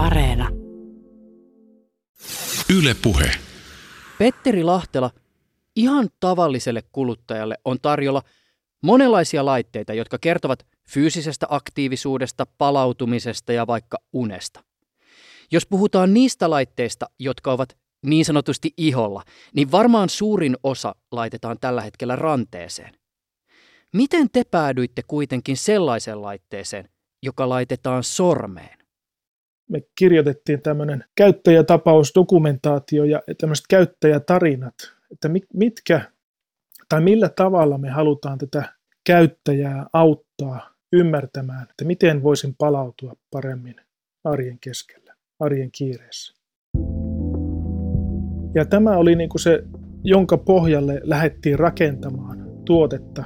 Areena. Yle Puhe. Petteri Lahtela, ihan tavalliselle kuluttajalle on tarjolla monenlaisia laitteita, jotka kertovat fyysisestä aktiivisuudesta, palautumisesta ja vaikka unesta. Jos puhutaan niistä laitteista, jotka ovat niin sanotusti iholla, niin varmaan suurin osa laitetaan tällä hetkellä ranteeseen. Miten te päädyitte kuitenkin sellaiseen laitteeseen, joka laitetaan sormeen? Me kirjoitettiin tämmöinen käyttäjätapausdokumentaatio ja tämmöiset käyttäjätarinat, että mitkä tai millä tavalla me halutaan tätä käyttäjää auttaa ymmärtämään, että miten voisin palautua paremmin arjen keskellä, arjen kiireessä. Ja tämä oli niin kuin se, jonka pohjalle lähdettiin rakentamaan tuotetta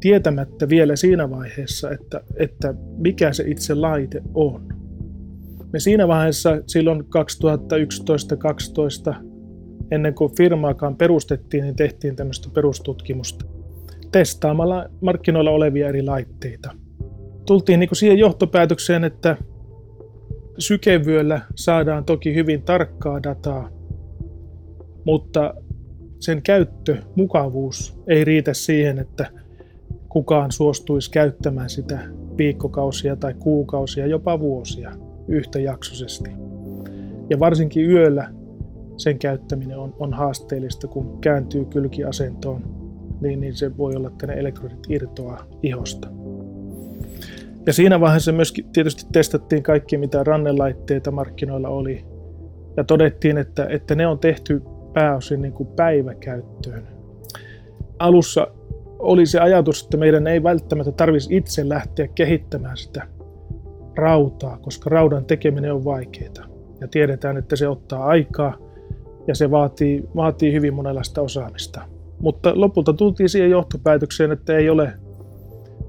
tietämättä vielä siinä vaiheessa, että, että mikä se itse laite on. Me siinä vaiheessa silloin 2011-2012, ennen kuin firmaakaan perustettiin, niin tehtiin tämmöistä perustutkimusta testaamalla markkinoilla olevia eri laitteita. Tultiin niin kuin siihen johtopäätökseen, että sykevyöllä saadaan toki hyvin tarkkaa dataa, mutta sen käyttö, mukavuus ei riitä siihen, että kukaan suostuisi käyttämään sitä viikkokausia tai kuukausia, jopa vuosia yhtäjaksoisesti. Ja varsinkin yöllä sen käyttäminen on, on haasteellista, kun kääntyy kylkiasentoon, niin, niin se voi olla, että ne elektrodit irtoaa ihosta. Ja siinä vaiheessa myöskin tietysti testattiin kaikki, mitä rannelaitteita markkinoilla oli. Ja todettiin, että, että ne on tehty pääosin niin kuin päiväkäyttöön. Alussa oli se ajatus, että meidän ei välttämättä tarvitsisi itse lähteä kehittämään sitä rautaa, koska raudan tekeminen on vaikeaa. Ja tiedetään, että se ottaa aikaa ja se vaatii, vaatii hyvin monenlaista osaamista. Mutta lopulta tultiin siihen johtopäätökseen, että ei ole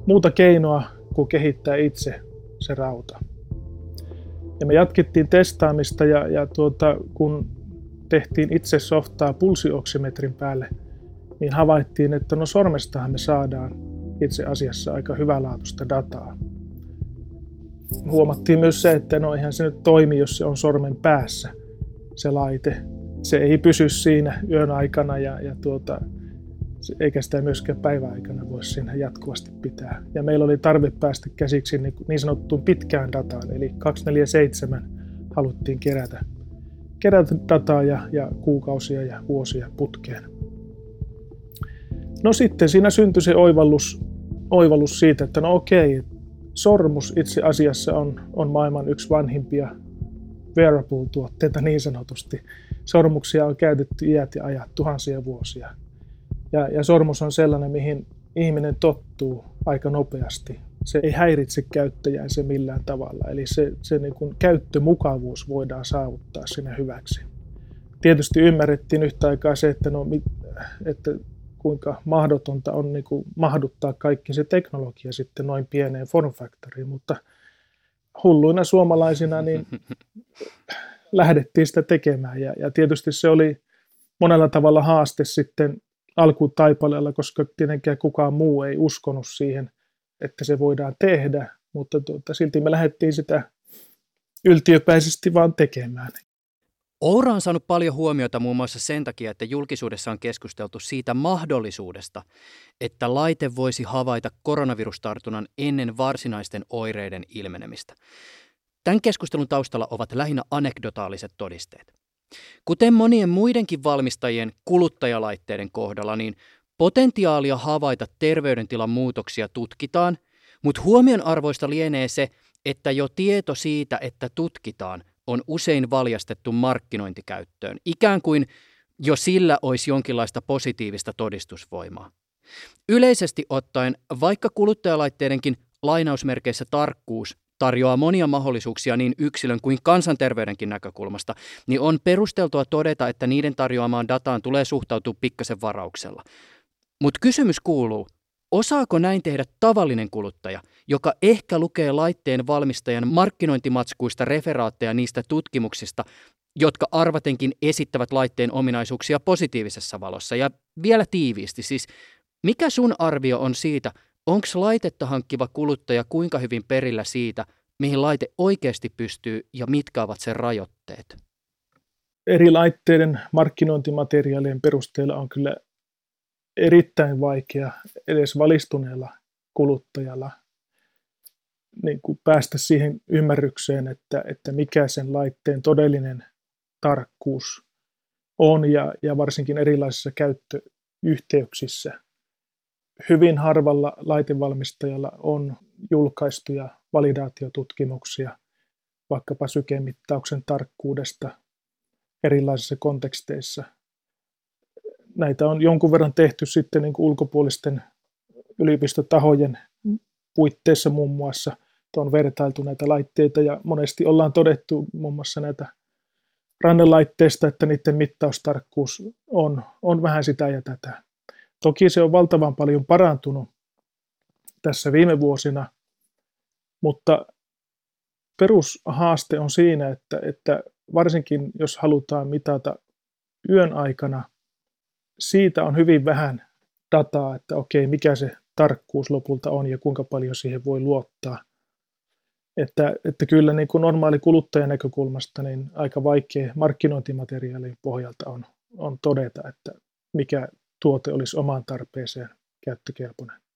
muuta keinoa kuin kehittää itse se rauta. Ja me jatkettiin testaamista ja, ja tuota, kun tehtiin itse softaa pulsioksimetrin päälle, niin havaittiin, että no sormestahan me saadaan itse asiassa aika hyvälaatuista dataa. Huomattiin myös se, että no eihän se nyt toimi, jos se on sormen päässä se laite. Se ei pysy siinä yön aikana ja, ja tuota, eikä sitä myöskään päiväaikana voi siinä jatkuvasti pitää. Ja meillä oli tarve päästä käsiksi niin, niin sanottuun pitkään dataan, eli 247 haluttiin kerätä kerätä dataa ja, ja kuukausia ja vuosia putkeen. No sitten siinä syntyi se oivallus, oivallus siitä, että no okei, sormus itse asiassa on, on maailman yksi vanhimpia wearable-tuotteita niin sanotusti. Sormuksia on käytetty iät ja ajat, tuhansia vuosia. Ja, ja sormus on sellainen, mihin ihminen tottuu aika nopeasti se ei häiritse käyttäjää se millään tavalla. Eli se, se niin kuin käyttömukavuus voidaan saavuttaa sinne hyväksi. Tietysti ymmärrettiin yhtä aikaa se, että, no, että kuinka mahdotonta on niin kuin mahduttaa kaikki se teknologia sitten noin pieneen form factoriin, mutta hulluina suomalaisina niin lähdettiin sitä tekemään. Ja, ja tietysti se oli monella tavalla haaste sitten alkutaipaleella, koska tietenkään kukaan muu ei uskonut siihen että se voidaan tehdä, mutta tuota, silti me lähdettiin sitä yltiöpäisesti vaan tekemään. Oura on saanut paljon huomiota muun muassa sen takia, että julkisuudessa on keskusteltu siitä mahdollisuudesta, että laite voisi havaita koronavirustartunnan ennen varsinaisten oireiden ilmenemistä. Tämän keskustelun taustalla ovat lähinnä anekdotaaliset todisteet. Kuten monien muidenkin valmistajien kuluttajalaitteiden kohdalla, niin Potentiaalia havaita terveydentilan muutoksia tutkitaan, mutta huomionarvoista lienee se, että jo tieto siitä, että tutkitaan, on usein valjastettu markkinointikäyttöön, ikään kuin jo sillä olisi jonkinlaista positiivista todistusvoimaa. Yleisesti ottaen, vaikka kuluttajalaitteidenkin lainausmerkeissä tarkkuus tarjoaa monia mahdollisuuksia niin yksilön kuin kansanterveydenkin näkökulmasta, niin on perusteltua todeta, että niiden tarjoamaan dataan tulee suhtautua pikkasen varauksella. Mutta kysymys kuuluu, osaako näin tehdä tavallinen kuluttaja, joka ehkä lukee laitteen valmistajan markkinointimatskuista referaatteja niistä tutkimuksista, jotka arvatenkin esittävät laitteen ominaisuuksia positiivisessa valossa. Ja vielä tiiviisti, siis mikä sun arvio on siitä, onko laitetta hankkiva kuluttaja kuinka hyvin perillä siitä, mihin laite oikeasti pystyy ja mitkä ovat sen rajoitteet? Eri laitteiden markkinointimateriaalien perusteella on kyllä erittäin vaikea edes valistuneella kuluttajalla niin kuin päästä siihen ymmärrykseen, että, että mikä sen laitteen todellinen tarkkuus on ja, ja varsinkin erilaisissa käyttöyhteyksissä. Hyvin harvalla laitevalmistajalla on julkaistuja validaatiotutkimuksia vaikkapa sykemittauksen tarkkuudesta erilaisissa konteksteissa. Näitä on jonkun verran tehty sitten niin ulkopuolisten yliopistotahojen puitteissa muun muassa. On vertailtu näitä laitteita ja monesti ollaan todettu muun muassa näitä rannelaitteista, että niiden mittaustarkkuus on, on vähän sitä ja tätä. Toki se on valtavan paljon parantunut tässä viime vuosina, mutta perushaaste on siinä, että, että varsinkin jos halutaan mitata yön aikana, siitä on hyvin vähän dataa, että okei, mikä se tarkkuus lopulta on ja kuinka paljon siihen voi luottaa. Että, että kyllä niin kuin normaali kuluttajan näkökulmasta niin aika vaikea markkinointimateriaalin pohjalta on, on todeta, että mikä tuote olisi omaan tarpeeseen käyttökelpoinen.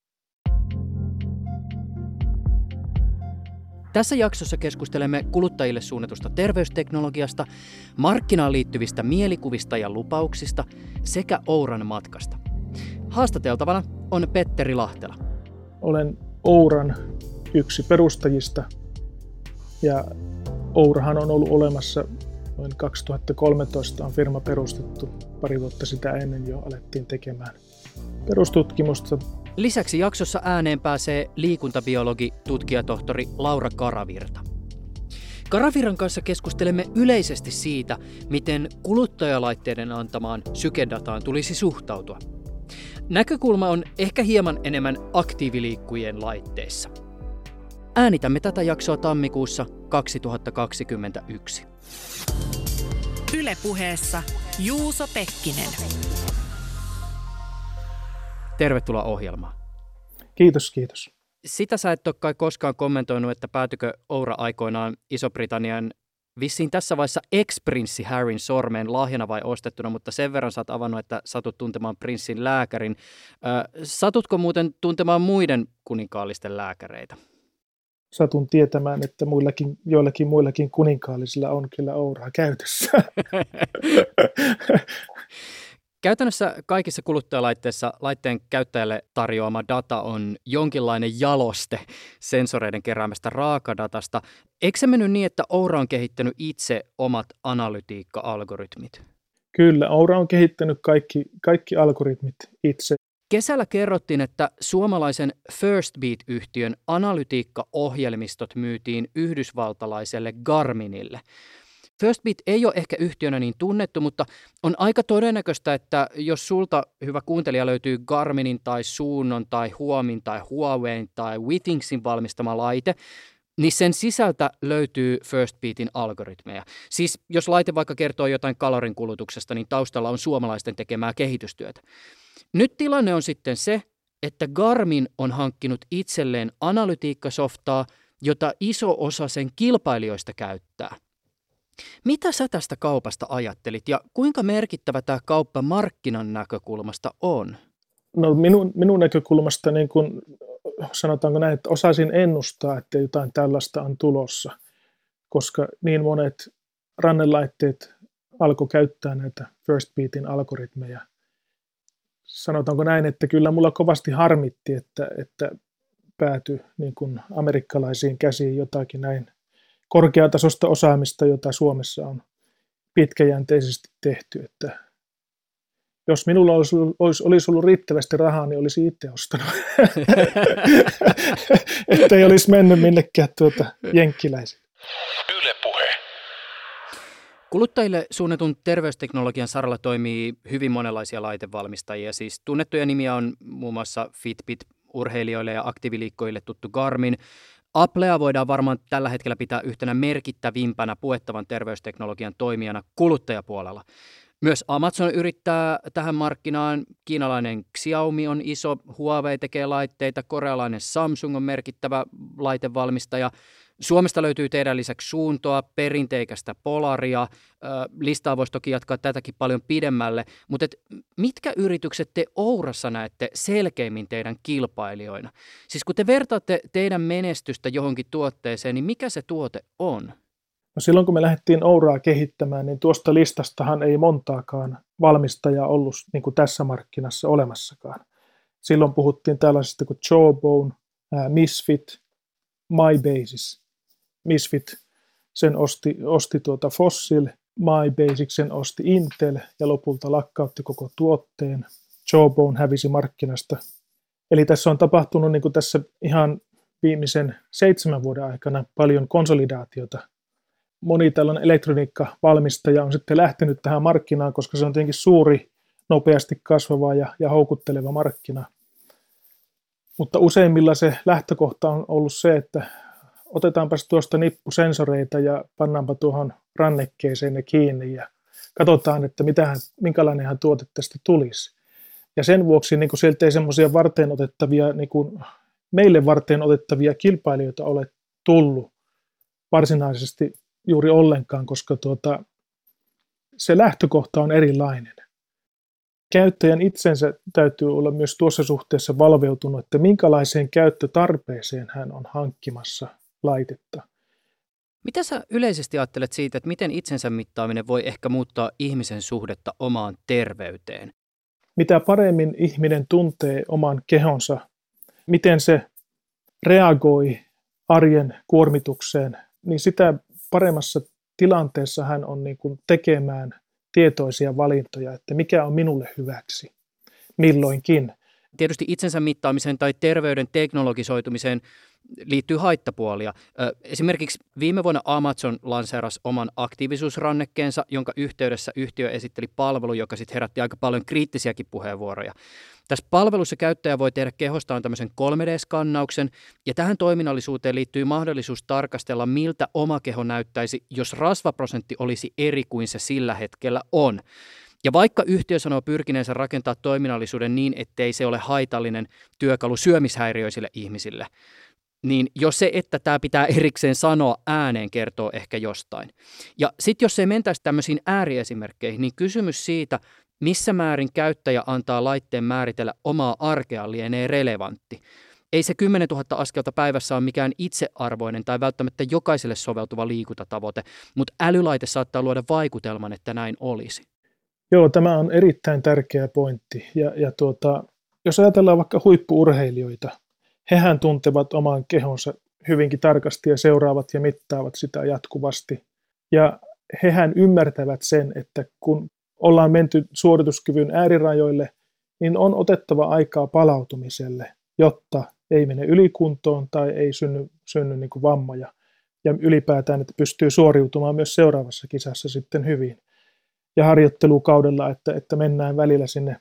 Tässä jaksossa keskustelemme kuluttajille suunnatusta terveysteknologiasta, markkinaan liittyvistä mielikuvista ja lupauksista sekä Ouran matkasta. Haastateltavana on Petteri Lahtela. Olen Ouran yksi perustajista ja Ourahan on ollut olemassa noin 2013 on firma perustettu. Pari vuotta sitä ennen jo alettiin tekemään perustutkimusta Lisäksi jaksossa ääneen pääsee liikuntabiologi, tutkijatohtori Laura Karavirta. Karaviran kanssa keskustelemme yleisesti siitä, miten kuluttajalaitteiden antamaan sykedataan tulisi suhtautua. Näkökulma on ehkä hieman enemmän aktiiviliikkujien laitteissa. Äänitämme tätä jaksoa tammikuussa 2021. Ylepuheessa Juuso Pekkinen. Tervetuloa ohjelmaan. Kiitos, kiitos. Sitä sä et ole kai koskaan kommentoinut, että päätykö Oura aikoinaan Iso-Britannian vissiin tässä vaiheessa ex-prinssi Harryn sormeen lahjana vai ostettuna, mutta sen verran sä oot avannut, että satut tuntemaan prinssin lääkärin. satutko muuten tuntemaan muiden kuninkaallisten lääkäreitä? Satun tietämään, että muillakin, joillakin muillakin kuninkaallisilla on kyllä Ouraa käytössä. Käytännössä kaikissa kuluttajalaitteissa laitteen käyttäjälle tarjoama data on jonkinlainen jaloste sensoreiden keräämästä raakadatasta. Eikö se mennyt niin, että Oura on kehittänyt itse omat analytiikka-algoritmit? Kyllä, Oura on kehittänyt kaikki, kaikki algoritmit itse. Kesällä kerrottiin, että suomalaisen Firstbeat-yhtiön analytiikka-ohjelmistot myytiin yhdysvaltalaiselle Garminille – Firstbeat ei ole ehkä yhtiönä niin tunnettu, mutta on aika todennäköistä, että jos sulta, hyvä kuuntelija, löytyy Garminin tai Suunnon tai Huomin tai Huawein tai Withingsin valmistama laite, niin sen sisältä löytyy Firstbeatin algoritmeja. Siis jos laite vaikka kertoo jotain kalorin kulutuksesta, niin taustalla on suomalaisten tekemää kehitystyötä. Nyt tilanne on sitten se, että Garmin on hankkinut itselleen analytiikkasoftaa, jota iso osa sen kilpailijoista käyttää – mitä sä tästä kaupasta ajattelit ja kuinka merkittävä tämä kauppa markkinan näkökulmasta on? No minun, minun näkökulmasta niin kun, sanotaanko näin, että osaisin ennustaa, että jotain tällaista on tulossa, koska niin monet rannelaitteet alkoi käyttää näitä First Beatin algoritmeja. Sanotaanko näin, että kyllä mulla kovasti harmitti, että, että päätyi niin kuin amerikkalaisiin käsiin jotakin näin korkeatasosta osaamista, jota Suomessa on pitkäjänteisesti tehty. Että jos minulla olisi, olisi, olisi ollut riittävästi rahaa, niin olisi itse ostanut. että ei olisi mennyt minnekään tuota jenkkiläisiin. Yle puhe. Kuluttajille suunnatun terveysteknologian saralla toimii hyvin monenlaisia laitevalmistajia. Siis tunnettuja nimiä on muun muassa Fitbit, urheilijoille ja aktiiviliikkoille tuttu Garmin, Applea voidaan varmaan tällä hetkellä pitää yhtenä merkittävimpänä puettavan terveysteknologian toimijana kuluttajapuolella. Myös Amazon yrittää tähän markkinaan. Kiinalainen Xiaomi on iso, Huawei tekee laitteita, korealainen Samsung on merkittävä laitevalmistaja. Suomesta löytyy teidän lisäksi suuntoa, perinteikästä polaria. Listaa voisi toki jatkaa tätäkin paljon pidemmälle, mutta et mitkä yritykset te Ourassa näette selkeimmin teidän kilpailijoina? Siis kun te vertaatte teidän menestystä johonkin tuotteeseen, niin mikä se tuote on? No silloin kun me lähdettiin Ouraa kehittämään, niin tuosta listastahan ei montaakaan valmistajaa ollut niin kuin tässä markkinassa olemassakaan. Silloin puhuttiin tällaisesta kuin Jawbone, Misfit, MyBasis. Misfit sen osti, osti tuota Fossil, MyBasic sen osti Intel ja lopulta lakkautti koko tuotteen. Jawbone hävisi markkinasta. Eli tässä on tapahtunut niin kuin tässä ihan viimeisen seitsemän vuoden aikana paljon konsolidaatiota. Moni tällainen elektroniikkavalmistaja on sitten lähtenyt tähän markkinaan, koska se on tietenkin suuri, nopeasti kasvava ja, ja houkutteleva markkina. Mutta useimmilla se lähtökohta on ollut se, että otetaanpa tuosta nippusensoreita ja pannaanpa tuohon rannekkeeseen ne kiinni ja katsotaan, että mitähän, minkälainenhan tuote tästä tulisi. Ja sen vuoksi niin sieltä ei semmoisia varten otettavia, niin meille varten otettavia kilpailijoita ole tullut varsinaisesti juuri ollenkaan, koska tuota, se lähtökohta on erilainen. Käyttäjän itsensä täytyy olla myös tuossa suhteessa valveutunut, että minkälaiseen käyttötarpeeseen hän on hankkimassa laitetta. Mitä sä yleisesti ajattelet siitä, että miten itsensä mittaaminen voi ehkä muuttaa ihmisen suhdetta omaan terveyteen? Mitä paremmin ihminen tuntee oman kehonsa, miten se reagoi arjen kuormitukseen, niin sitä paremmassa tilanteessa hän on niin kuin tekemään tietoisia valintoja, että mikä on minulle hyväksi milloinkin. Tietysti itsensä mittaamiseen tai terveyden teknologisoitumiseen liittyy haittapuolia. Esimerkiksi viime vuonna Amazon lanseerasi oman aktiivisuusrannekkeensa, jonka yhteydessä yhtiö esitteli palvelu, joka sitten herätti aika paljon kriittisiäkin puheenvuoroja. Tässä palvelussa käyttäjä voi tehdä kehostaan tämmöisen 3D-skannauksen, ja tähän toiminnallisuuteen liittyy mahdollisuus tarkastella, miltä oma keho näyttäisi, jos rasvaprosentti olisi eri kuin se sillä hetkellä on. Ja vaikka yhtiö sanoo pyrkineensä rakentaa toiminnallisuuden niin, ettei se ole haitallinen työkalu syömishäiriöisille ihmisille, niin jos se, että tämä pitää erikseen sanoa ääneen, kertoo ehkä jostain. Ja sitten jos se mentäisi tämmöisiin ääriesimerkkeihin, niin kysymys siitä, missä määrin käyttäjä antaa laitteen määritellä omaa arkea lienee relevantti. Ei se 10 000 askelta päivässä ole mikään itsearvoinen tai välttämättä jokaiselle soveltuva liikuntatavoite, mutta älylaite saattaa luoda vaikutelman, että näin olisi. Joo, tämä on erittäin tärkeä pointti. Ja, ja tuota, jos ajatellaan vaikka huippuurheilijoita, hehän tuntevat oman kehonsa hyvinkin tarkasti ja seuraavat ja mittaavat sitä jatkuvasti. Ja hehän ymmärtävät sen, että kun ollaan menty suorituskyvyn äärirajoille, niin on otettava aikaa palautumiselle, jotta ei mene ylikuntoon tai ei synny, synny niin kuin vammoja. Ja ylipäätään, että pystyy suoriutumaan myös seuraavassa kisassa sitten hyvin. Ja harjoittelukaudella, että, että mennään välillä sinne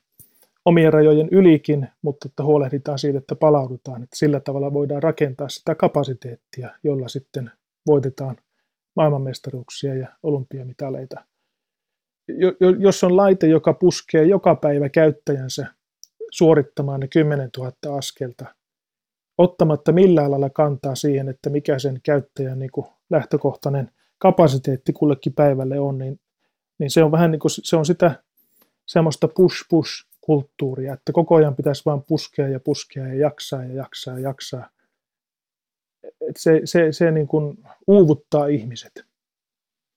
omien rajojen ylikin, mutta että huolehditaan siitä, että palaudutaan. Että sillä tavalla voidaan rakentaa sitä kapasiteettia, jolla sitten voitetaan maailmanmestaruuksia ja olympiamitaleita. Jos on laite, joka puskee joka päivä käyttäjänsä suorittamaan ne 10 000 askelta, ottamatta millään lailla kantaa siihen, että mikä sen käyttäjän niin kuin lähtökohtainen kapasiteetti kullekin päivälle on, niin, niin se on vähän niin kuin, se on sitä semmoista push-push kulttuuria, että koko ajan pitäisi vain puskea ja puskea ja jaksaa ja jaksaa ja jaksaa. Et se se, se niin kuin uuvuttaa ihmiset.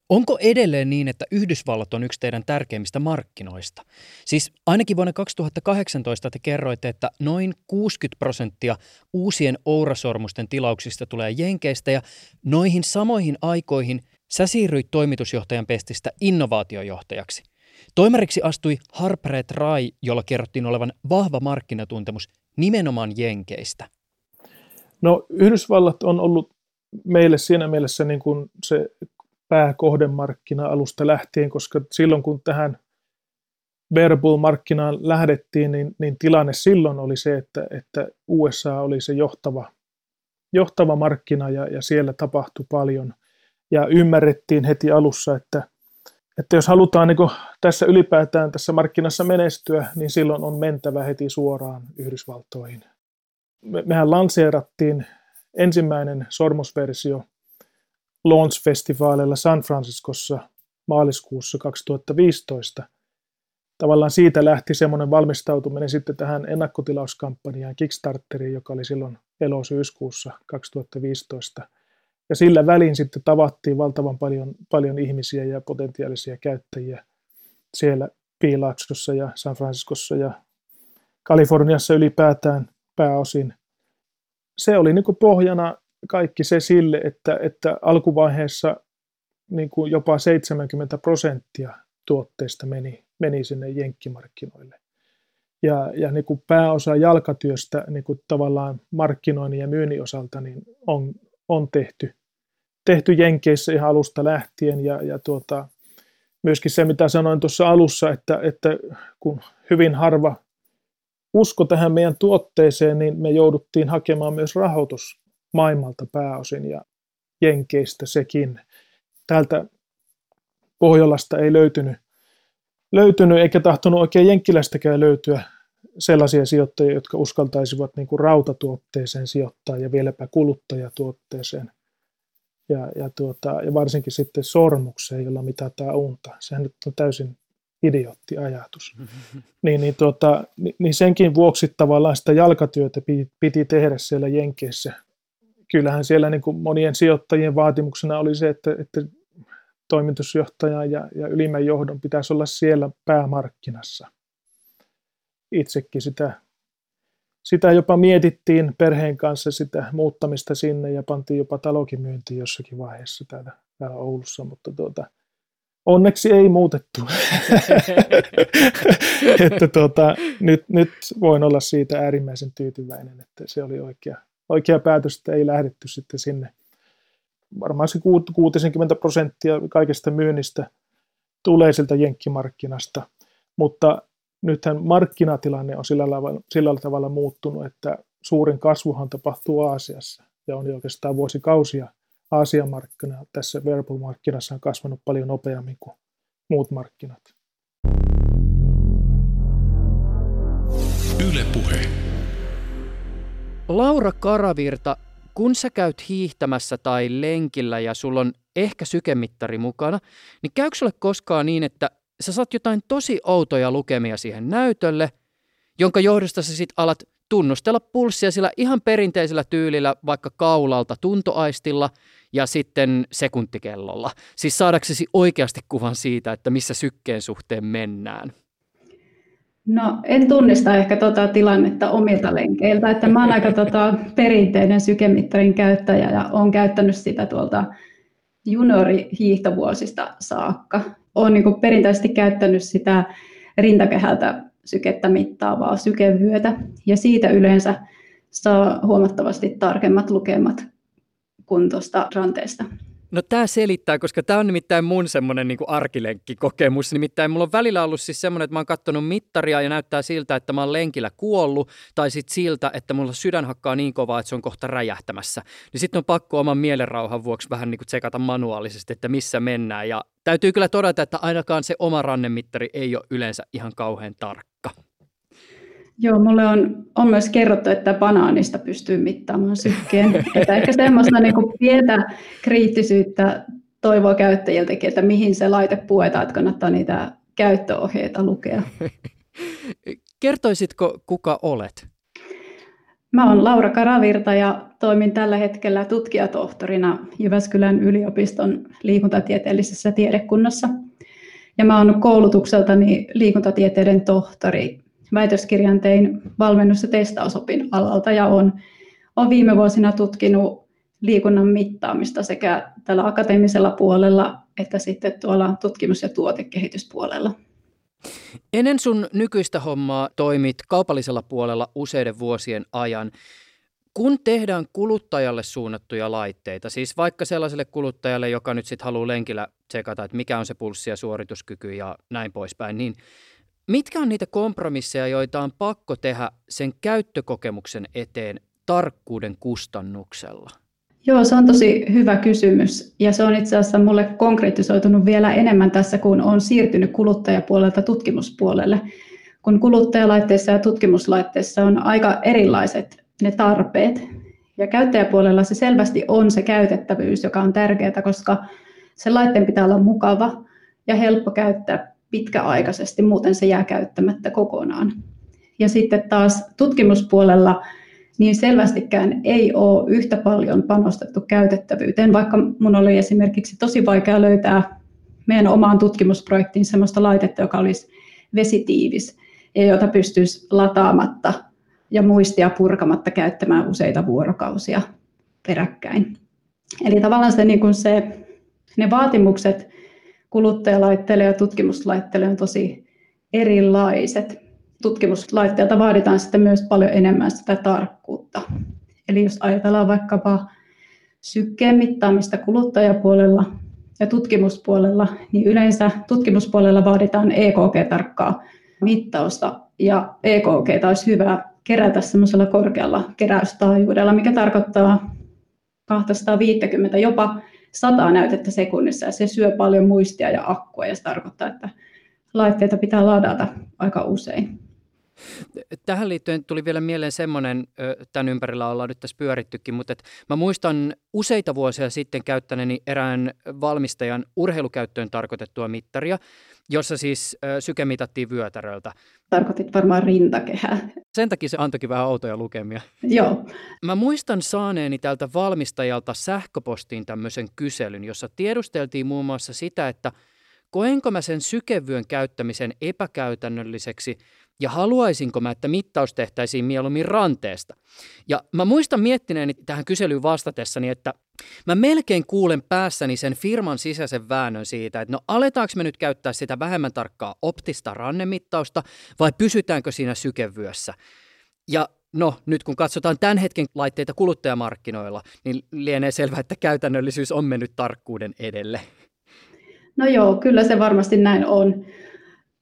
Onko edelleen niin, että Yhdysvallat on yksi teidän tärkeimmistä markkinoista? Siis ainakin vuonna 2018 te kerroitte, että noin 60 prosenttia uusien ourasormusten tilauksista tulee Jenkeistä ja noihin samoihin aikoihin sä siirryit toimitusjohtajan pestistä innovaatiojohtajaksi. Toimariksi astui Harpreet Rai, jolla kerrottiin olevan vahva markkinatuntemus nimenomaan Jenkeistä. No Yhdysvallat on ollut meille siinä mielessä niin kuin se pääkohdemarkkina alusta lähtien, koska silloin kun tähän Wearable-markkinaan lähdettiin, niin, niin tilanne silloin oli se, että, että USA oli se johtava, johtava markkina ja, ja siellä tapahtui paljon. Ja ymmärrettiin heti alussa, että että jos halutaan niin tässä ylipäätään tässä markkinassa menestyä, niin silloin on mentävä heti suoraan Yhdysvaltoihin. Me, mehän lanseerattiin ensimmäinen sormusversio launch-festivaaleilla San Franciscossa maaliskuussa 2015. Tavallaan siitä lähti semmoinen valmistautuminen sitten tähän ennakkotilauskampanjaan Kickstarteriin, joka oli silloin elosyyskuussa 2015. Ja sillä välin sitten tavattiin valtavan paljon, paljon ihmisiä ja potentiaalisia käyttäjiä siellä Piilaaksossa ja San Franciscossa ja Kaliforniassa ylipäätään pääosin. Se oli niin pohjana kaikki se sille, että, että alkuvaiheessa niin kuin jopa 70 prosenttia tuotteista meni, meni sinne jenkkimarkkinoille. Ja, ja niin kuin pääosa jalkatyöstä niin kuin tavallaan markkinoinnin ja myynnin osalta niin on, on tehty, tehty Jenkeissä ihan alusta lähtien. Ja, ja tuota, myöskin se, mitä sanoin tuossa alussa, että, että kun hyvin harva usko tähän meidän tuotteeseen, niin me jouduttiin hakemaan myös rahoitus maailmalta pääosin ja Jenkeistä sekin. Täältä Pohjolasta ei löytynyt, löytynyt eikä tahtonut oikein Jenkkilästäkään löytyä sellaisia sijoittajia, jotka uskaltaisivat niin kuin rautatuotteeseen sijoittaa ja vieläpä kuluttajatuotteeseen. Ja, ja, tuota, ja varsinkin sitten sormukseen, jolla mitataan unta. Sehän nyt on täysin idiootti ajatus. Niin, niin, tuota, niin senkin vuoksi tavallaan sitä jalkatyötä piti, piti tehdä siellä Jenkeissä. Kyllähän siellä niin kuin monien sijoittajien vaatimuksena oli se, että, että toimitusjohtaja ja, ja ylimmän johdon pitäisi olla siellä päämarkkinassa. Itsekin sitä, sitä jopa mietittiin perheen kanssa sitä muuttamista sinne ja pantiin jopa talokin myyntiin jossakin vaiheessa täällä, täällä Oulussa, mutta tuota, onneksi ei muutettu. että tuota, nyt, nyt voin olla siitä äärimmäisen tyytyväinen, että se oli oikea, oikea päätös, että ei lähdetty sitten sinne – varmaan se 60 prosenttia kaikesta myynnistä tulee siltä jenkkimarkkinasta, mutta nythän markkinatilanne on sillä, tavalla, sillä tavalla muuttunut, että suurin kasvuhan tapahtuu Aasiassa ja on jo oikeastaan vuosikausia Aasian markkina tässä wearable-markkinassa on kasvanut paljon nopeammin kuin muut markkinat. Yle Puhe. Laura Karavirta kun sä käyt hiihtämässä tai lenkillä ja sulla on ehkä sykemittari mukana, niin käykö sulle koskaan niin, että sä saat jotain tosi outoja lukemia siihen näytölle, jonka johdosta sä sit alat tunnustella pulssia sillä ihan perinteisellä tyylillä, vaikka kaulalta tuntoaistilla ja sitten sekuntikellolla. Siis saadaksesi oikeasti kuvan siitä, että missä sykkeen suhteen mennään. No en tunnista ehkä tota tilannetta omilta lenkeiltä, että mä oon aika tota perinteinen sykemittarin käyttäjä ja olen käyttänyt sitä tuolta juniorihiihtovuosista saakka. Olen niin perinteisesti käyttänyt sitä rintakehältä sykettä mittaavaa sykevyötä ja siitä yleensä saa huomattavasti tarkemmat lukemat kuin tuosta ranteesta. No tämä selittää, koska tämä on nimittäin mun semmoinen niin arkilenkkikokemus. Nimittäin mulla on välillä ollut siis semmoinen, että mä oon katsonut mittaria ja näyttää siltä, että mä oon lenkillä kuollut. Tai sitten siltä, että mulla sydän hakkaa niin kovaa, että se on kohta räjähtämässä. Niin sitten on pakko oman mielenrauhan vuoksi vähän niin kuin tsekata manuaalisesti, että missä mennään. Ja täytyy kyllä todeta, että ainakaan se oma rannemittari ei ole yleensä ihan kauhean tarkka. Joo, mulle on, on myös kerrottu, että banaanista pystyy mittaamaan sykkeen. että ehkä semmoista niin kuin pientä kriittisyyttä toivoa käyttäjiltäkin, että mihin se laite puetaan, että kannattaa niitä käyttöohjeita lukea. Kertoisitko, kuka olet? Mä olen Laura Karavirta ja toimin tällä hetkellä tutkijatohtorina Jyväskylän yliopiston liikuntatieteellisessä tiedekunnassa. Ja mä olen koulutukseltani liikuntatieteiden tohtori väitöskirjan tein valmennus- ja testausopin alalta ja olen, olen viime vuosina tutkinut liikunnan mittaamista sekä tällä akateemisella puolella että sitten tuolla tutkimus- ja tuotekehityspuolella. Ennen sun nykyistä hommaa toimit kaupallisella puolella useiden vuosien ajan. Kun tehdään kuluttajalle suunnattuja laitteita, siis vaikka sellaiselle kuluttajalle, joka nyt sitten haluaa lenkillä tsekata, että mikä on se pulssi ja suorituskyky ja näin poispäin, niin Mitkä on niitä kompromisseja, joita on pakko tehdä sen käyttökokemuksen eteen tarkkuuden kustannuksella? Joo, se on tosi hyvä kysymys ja se on itse asiassa mulle konkretisoitunut vielä enemmän tässä, kun on siirtynyt kuluttajapuolelta tutkimuspuolelle. Kun kuluttajalaitteissa ja tutkimuslaitteissa on aika erilaiset ne tarpeet Ja käyttäjäpuolella se selvästi on se käytettävyys, joka on tärkeää, koska se laitteen pitää olla mukava ja helppo käyttää pitkäaikaisesti, muuten se jää käyttämättä kokonaan. Ja sitten taas tutkimuspuolella niin selvästikään ei ole yhtä paljon panostettu käytettävyyteen, vaikka mun oli esimerkiksi tosi vaikea löytää meidän omaan tutkimusprojektiin sellaista laitetta, joka olisi vesitiivis ja jota pystyisi lataamatta ja muistia purkamatta käyttämään useita vuorokausia peräkkäin. Eli tavallaan se, niin kuin se, ne vaatimukset kuluttajalaitteille ja tutkimuslaitteille on tosi erilaiset. Tutkimuslaitteilta vaaditaan sitten myös paljon enemmän sitä tarkkuutta. Eli jos ajatellaan vaikkapa sykkeen mittaamista kuluttajapuolella ja tutkimuspuolella, niin yleensä tutkimuspuolella vaaditaan EKG-tarkkaa mittausta ja EKG olisi hyvä kerätä semmoisella korkealla keräystaajuudella, mikä tarkoittaa 250 jopa 100 näytettä sekunnissa ja se syö paljon muistia ja akkua ja se tarkoittaa, että laitteita pitää ladata aika usein. Tähän liittyen tuli vielä mieleen semmoinen, tämän ympärillä ollaan nyt tässä pyörittykin, mutta että mä muistan useita vuosia sitten käyttäneeni erään valmistajan urheilukäyttöön tarkoitettua mittaria, jossa siis syke mitattiin vyötäröltä. Tarkoitit varmaan rintakehää. Sen takia se antoikin vähän outoja lukemia. Joo. Mä muistan saaneeni tältä valmistajalta sähköpostiin tämmöisen kyselyn, jossa tiedusteltiin muun muassa sitä, että koenko mä sen sykevyön käyttämisen epäkäytännölliseksi – ja haluaisinko mä, että mittaus tehtäisiin mieluummin ranteesta. Ja mä muistan miettineeni tähän kyselyyn vastatessani, että mä melkein kuulen päässäni sen firman sisäisen väännön siitä, että no aletaanko me nyt käyttää sitä vähemmän tarkkaa optista rannemittausta vai pysytäänkö siinä sykevyössä. Ja No, nyt kun katsotaan tämän hetken laitteita kuluttajamarkkinoilla, niin lienee selvää, että käytännöllisyys on mennyt tarkkuuden edelle. No joo, kyllä se varmasti näin on.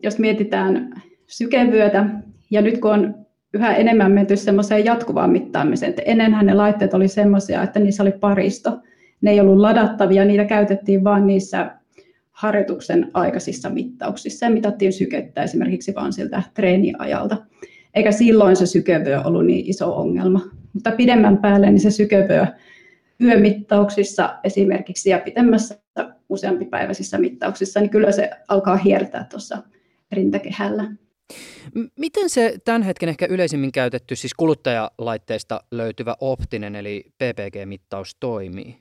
Jos mietitään sykevyötä. Ja nyt kun on yhä enemmän menty semmoiseen jatkuvaan mittaamiseen, että ennenhän ne laitteet oli semmoisia, että niissä oli paristo. Ne ei ollut ladattavia, niitä käytettiin vain niissä harjoituksen aikaisissa mittauksissa ja mitattiin sykettä esimerkiksi vain siltä treeniajalta. Eikä silloin se sykevyö ollut niin iso ongelma. Mutta pidemmän päälle niin se sykevyö yömittauksissa esimerkiksi ja pitemmässä useampipäiväisissä mittauksissa, niin kyllä se alkaa hiertää tuossa rintakehällä. Miten se tämän hetken ehkä yleisimmin käytetty, siis kuluttajalaitteista löytyvä optinen eli PPG-mittaus toimii?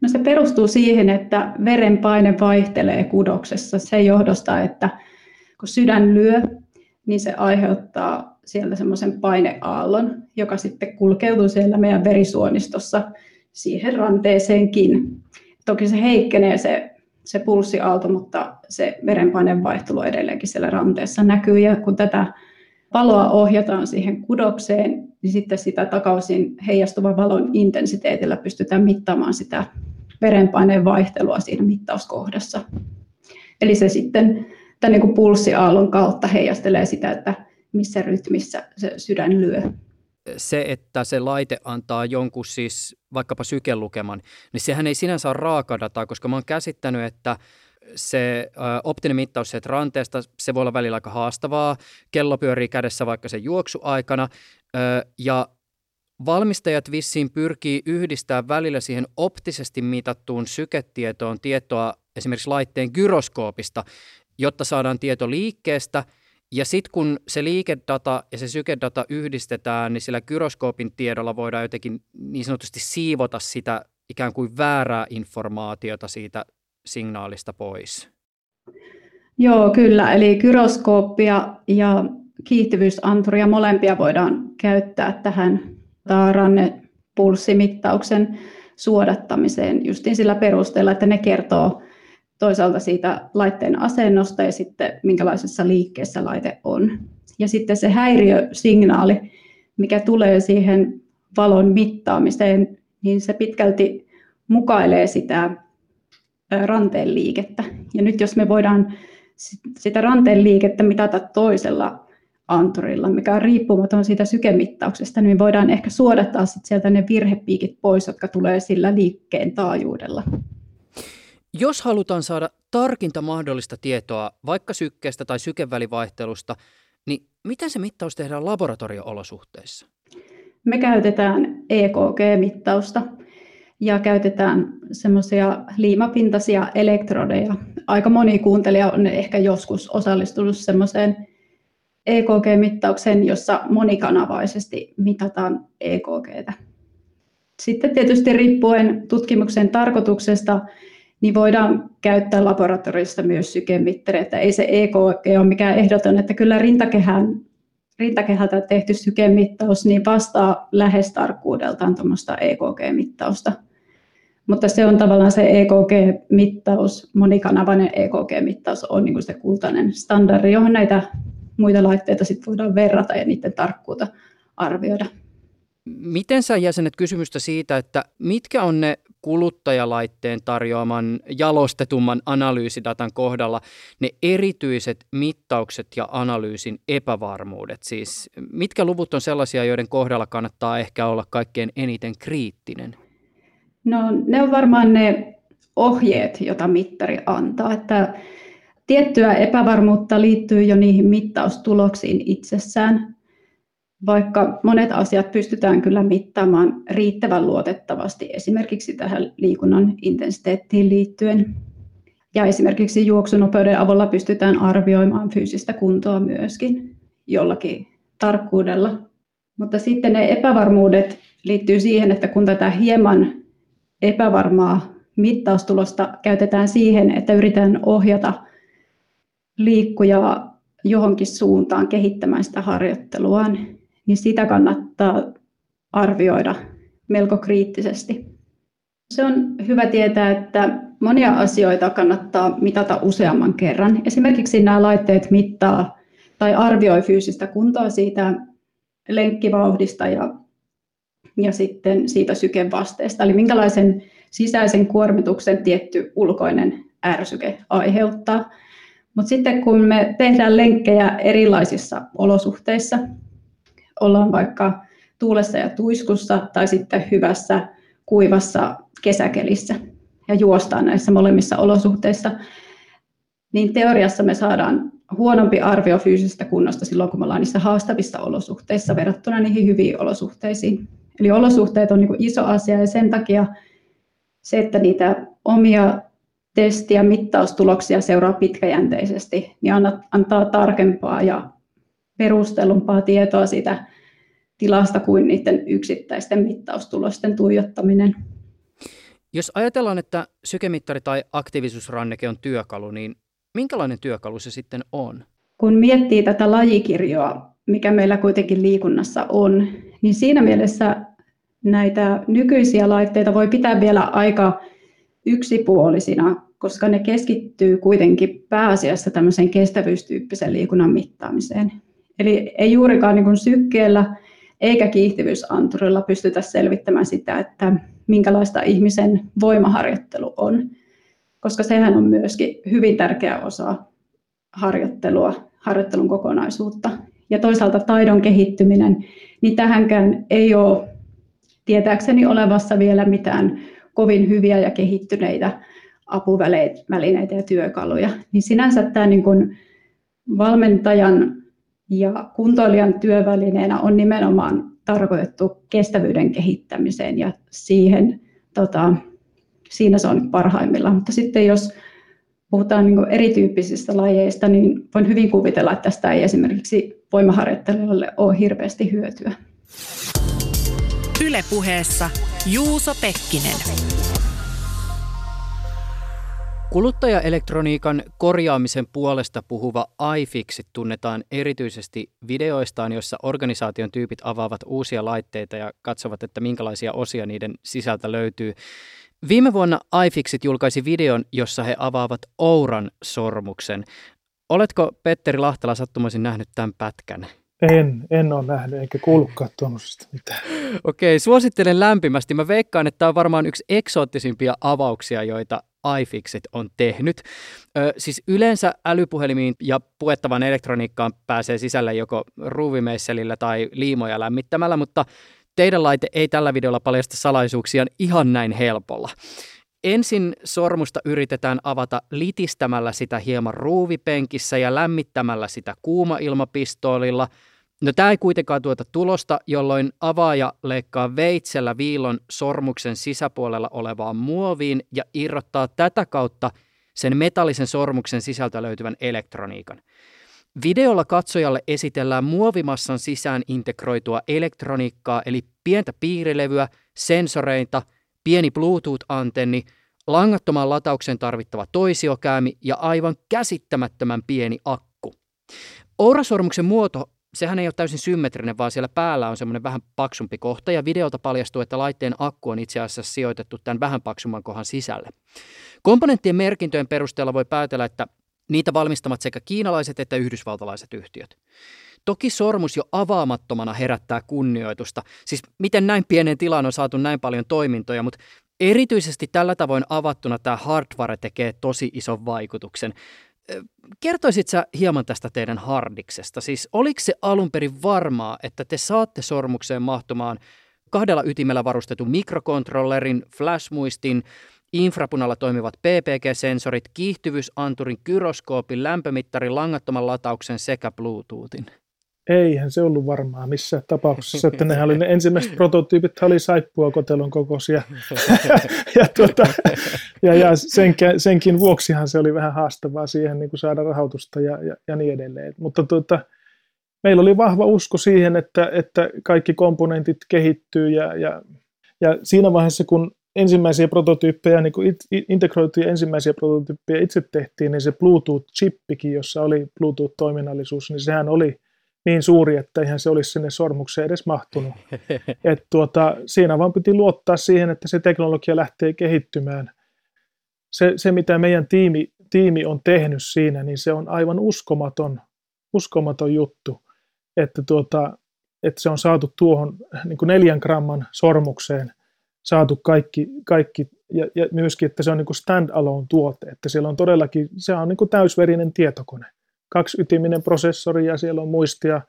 No se perustuu siihen, että verenpaine vaihtelee kudoksessa sen johdosta, että kun sydän lyö, niin se aiheuttaa sieltä semmoisen paineaallon, joka sitten kulkeutuu siellä meidän verisuonistossa siihen ranteeseenkin. Toki se heikkenee se se pulssiaalto, mutta se verenpaineen vaihtelu edelleenkin siellä ranteessa näkyy. Ja kun tätä valoa ohjataan siihen kudokseen, niin sitten sitä takaisin heijastuvan valon intensiteetillä pystytään mittaamaan sitä verenpaineen vaihtelua siinä mittauskohdassa. Eli se sitten tämän niin pulssiaallon kautta heijastelee sitä, että missä rytmissä se sydän lyö se, että se laite antaa jonkun siis vaikkapa sykelukeman, niin sehän ei sinänsä ole raakadataa, koska mä oon käsittänyt, että se optinen mittaus että ranteesta, se voi olla välillä aika haastavaa. Kello pyörii kädessä vaikka sen juoksuaikana. Ja valmistajat vissiin pyrkii yhdistää välillä siihen optisesti mitattuun syketietoon tietoa esimerkiksi laitteen gyroskoopista, jotta saadaan tieto liikkeestä – ja sitten kun se liikedata ja se sykedata yhdistetään, niin sillä gyroskoopin tiedolla voidaan jotenkin niin sanotusti siivota sitä ikään kuin väärää informaatiota siitä signaalista pois. Joo, kyllä. Eli gyroskooppia ja kiihtyvyysanturia molempia voidaan käyttää tähän rannepulssimittauksen suodattamiseen justiin sillä perusteella, että ne kertoo toisaalta siitä laitteen asennosta ja sitten minkälaisessa liikkeessä laite on. Ja sitten se häiriösignaali, mikä tulee siihen valon mittaamiseen, niin se pitkälti mukailee sitä ranteen liikettä. Ja nyt jos me voidaan sitä ranteen liikettä mitata toisella anturilla, mikä on riippumaton siitä sykemittauksesta, niin me voidaan ehkä suodattaa sit sieltä ne virhepiikit pois, jotka tulee sillä liikkeen taajuudella. Jos halutaan saada tarkinta mahdollista tietoa vaikka sykkeestä tai sykevälivaihtelusta, niin miten se mittaus tehdään laboratorio-olosuhteissa? Me käytetään EKG-mittausta ja käytetään semmoisia liimapintaisia elektrodeja. Aika moni kuuntelija on ehkä joskus osallistunut semmoiseen EKG-mittaukseen, jossa monikanavaisesti mitataan EKGtä. Sitten tietysti riippuen tutkimuksen tarkoituksesta, niin voidaan käyttää laboratoriossa myös sykemittareita. Ei se EKG ole mikään ehdoton, että kyllä rintakehän, rintakehältä tehty sykemittaus niin vastaa lähes tarkkuudeltaan tuommoista EKG-mittausta. Mutta se on tavallaan se EKG-mittaus, monikanavainen EKG-mittaus on niin kuin se kultainen standardi, johon näitä muita laitteita sit voidaan verrata ja niiden tarkkuutta arvioida. Miten sä jäsenet kysymystä siitä, että mitkä on ne kuluttajalaitteen tarjoaman jalostetumman analyysidatan kohdalla ne erityiset mittaukset ja analyysin epävarmuudet? Siis mitkä luvut on sellaisia, joiden kohdalla kannattaa ehkä olla kaikkein eniten kriittinen? No ne on varmaan ne ohjeet, joita mittari antaa. Että tiettyä epävarmuutta liittyy jo niihin mittaustuloksiin itsessään, vaikka monet asiat pystytään kyllä mittaamaan riittävän luotettavasti, esimerkiksi tähän liikunnan intensiteettiin liittyen. Ja esimerkiksi juoksunopeuden avulla pystytään arvioimaan fyysistä kuntoa myöskin jollakin tarkkuudella. Mutta sitten ne epävarmuudet liittyy siihen, että kun tätä hieman epävarmaa mittaustulosta käytetään siihen, että yritetään ohjata liikkujaa johonkin suuntaan kehittämään sitä harjoitteluaan, niin sitä kannattaa arvioida melko kriittisesti. Se on hyvä tietää, että monia asioita kannattaa mitata useamman kerran. Esimerkiksi nämä laitteet mittaa tai arvioi fyysistä kuntoa siitä lenkkivauhdista ja, ja sitten siitä sykevasteesta. Eli minkälaisen sisäisen kuormituksen tietty ulkoinen ärsyke aiheuttaa. Mutta sitten kun me tehdään lenkkejä erilaisissa olosuhteissa, ollaan vaikka tuulessa ja tuiskussa tai sitten hyvässä kuivassa kesäkelissä ja juostaan näissä molemmissa olosuhteissa, niin teoriassa me saadaan huonompi arvio fyysisestä kunnosta silloin, kun me ollaan niissä haastavissa olosuhteissa verrattuna niihin hyviin olosuhteisiin. Eli olosuhteet on niin iso asia ja sen takia se, että niitä omia testi- ja mittaustuloksia seuraa pitkäjänteisesti, niin antaa tarkempaa ja perustellumpaa tietoa siitä tilasta kuin niiden yksittäisten mittaustulosten tuijottaminen. Jos ajatellaan, että sykemittari tai aktiivisuusranneke on työkalu, niin minkälainen työkalu se sitten on? Kun miettii tätä lajikirjoa, mikä meillä kuitenkin liikunnassa on, niin siinä mielessä näitä nykyisiä laitteita voi pitää vielä aika yksipuolisina, koska ne keskittyy kuitenkin pääasiassa tämmöiseen kestävyystyyppisen liikunnan mittaamiseen. Eli ei juurikaan niin kuin sykkeellä eikä kiihtyvyysanturilla pystytä selvittämään sitä, että minkälaista ihmisen voimaharjoittelu on, koska sehän on myöskin hyvin tärkeä osa harjoittelua, harjoittelun kokonaisuutta. Ja toisaalta taidon kehittyminen, niin tähänkään ei ole tietääkseni olevassa vielä mitään kovin hyviä ja kehittyneitä apuvälineitä ja työkaluja. Niin sinänsä tämä niin kuin valmentajan ja kuntoilijan työvälineenä on nimenomaan tarkoitettu kestävyyden kehittämiseen ja siihen, tota, siinä se on parhaimmillaan. Mutta sitten jos puhutaan niin erityyppisistä lajeista, niin voin hyvin kuvitella, että tästä ei esimerkiksi voimaharjoittelijoille ole hirveästi hyötyä. Ylepuheessa Juuso Pekkinen. Kuluttajaelektroniikan korjaamisen puolesta puhuva iFixit tunnetaan erityisesti videoistaan, joissa organisaation tyypit avaavat uusia laitteita ja katsovat, että minkälaisia osia niiden sisältä löytyy. Viime vuonna iFixit julkaisi videon, jossa he avaavat Ouran sormuksen. Oletko Petteri Lahtela sattumaisin nähnyt tämän pätkän? En, en ole nähnyt eikä kuullutkaan tuommoisesta mitään. Okei, suosittelen lämpimästi. Mä veikkaan, että tämä on varmaan yksi eksoottisimpia avauksia, joita iFixit on tehnyt. Ö, siis yleensä älypuhelimiin ja puettavaan elektroniikkaan pääsee sisälle joko ruuvimeisselillä tai liimoja lämmittämällä, mutta teidän laite ei tällä videolla paljasta salaisuuksia ihan näin helpolla. Ensin sormusta yritetään avata litistämällä sitä hieman ruuvipenkissä ja lämmittämällä sitä kuuma ilmapistoolilla. No tämä ei kuitenkaan tuota tulosta, jolloin avaaja leikkaa veitsellä viilon sormuksen sisäpuolella olevaan muoviin ja irrottaa tätä kautta sen metallisen sormuksen sisältä löytyvän elektroniikan. Videolla katsojalle esitellään muovimassan sisään integroitua elektroniikkaa, eli pientä piirilevyä, sensoreita, pieni Bluetooth-antenni, langattoman latauksen tarvittava toisiokäämi ja aivan käsittämättömän pieni akku. Ourasormuksen muoto sehän ei ole täysin symmetrinen, vaan siellä päällä on semmoinen vähän paksumpi kohta, ja videolta paljastuu, että laitteen akku on itse asiassa sijoitettu tämän vähän paksumman kohan sisälle. Komponenttien merkintöjen perusteella voi päätellä, että niitä valmistamat sekä kiinalaiset että yhdysvaltalaiset yhtiöt. Toki sormus jo avaamattomana herättää kunnioitusta. Siis miten näin pienen tilaan on saatu näin paljon toimintoja, mutta erityisesti tällä tavoin avattuna tämä hardware tekee tosi ison vaikutuksen. Kertoisit hieman tästä teidän hardiksesta? Siis oliko se alun perin varmaa, että te saatte sormukseen mahtumaan kahdella ytimellä varustetun mikrokontrollerin, flashmuistin, infrapunalla toimivat PPG-sensorit, kiihtyvyysanturin, gyroskoopin, lämpömittarin, langattoman latauksen sekä Bluetoothin? Eihän se ollut varmaa missään tapauksessa, että nehän oli ne ensimmäiset prototyypit, oli saippua kotelon kokoisia. ja, tuota, ja, ja senkin, senkin vuoksihan se oli vähän haastavaa siihen niin kuin saada rahoitusta ja, ja, ja niin edelleen. Mutta tuota, meillä oli vahva usko siihen, että, että kaikki komponentit kehittyy ja, ja, ja siinä vaiheessa, kun ensimmäisiä prototyyppejä, niin kuin integroituja ensimmäisiä prototyyppejä itse tehtiin, niin se Bluetooth-chippikin, jossa oli Bluetooth-toiminnallisuus, niin sehän oli niin suuri, että eihän se olisi sinne sormukseen edes mahtunut. Et tuota, siinä vaan piti luottaa siihen, että se teknologia lähtee kehittymään. Se, se mitä meidän tiimi, tiimi on tehnyt siinä, niin se on aivan uskomaton, uskomaton juttu, että, tuota, että se on saatu tuohon niin kuin neljän gramman sormukseen saatu kaikki, kaikki ja, ja myöskin, että se on niin stand-alone tuote, että siellä on todellakin, se on niin kuin täysverinen tietokone kaksiytiminen prosessori ja siellä on muistia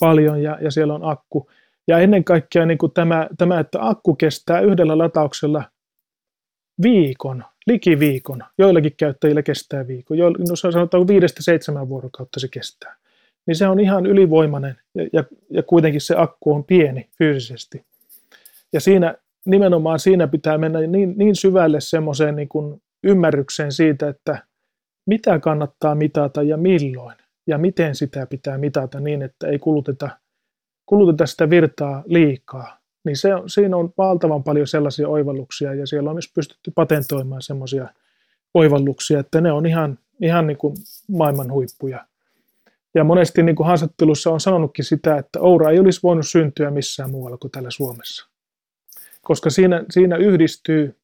paljon ja, ja siellä on akku. Ja ennen kaikkea niin kuin tämä, tämä, että akku kestää yhdellä latauksella viikon, liki viikon. Joillakin käyttäjillä kestää viikon. Joilla, no sanotaan viidestä seitsemän vuorokautta se kestää. Niin se on ihan ylivoimainen ja, ja, ja kuitenkin se akku on pieni fyysisesti. Ja siinä nimenomaan siinä pitää mennä niin, niin syvälle semmoiseen niin ymmärrykseen siitä, että mitä kannattaa mitata ja milloin ja miten sitä pitää mitata niin, että ei kuluteta, kuluteta sitä virtaa liikaa. Niin se, siinä on valtavan paljon sellaisia oivalluksia ja siellä on myös pystytty patentoimaan sellaisia oivalluksia, että ne on ihan, ihan niin kuin maailman huippuja. Ja monesti niin kuin haastattelussa on sanonutkin sitä, että Oura ei olisi voinut syntyä missään muualla kuin täällä Suomessa. Koska siinä, siinä yhdistyy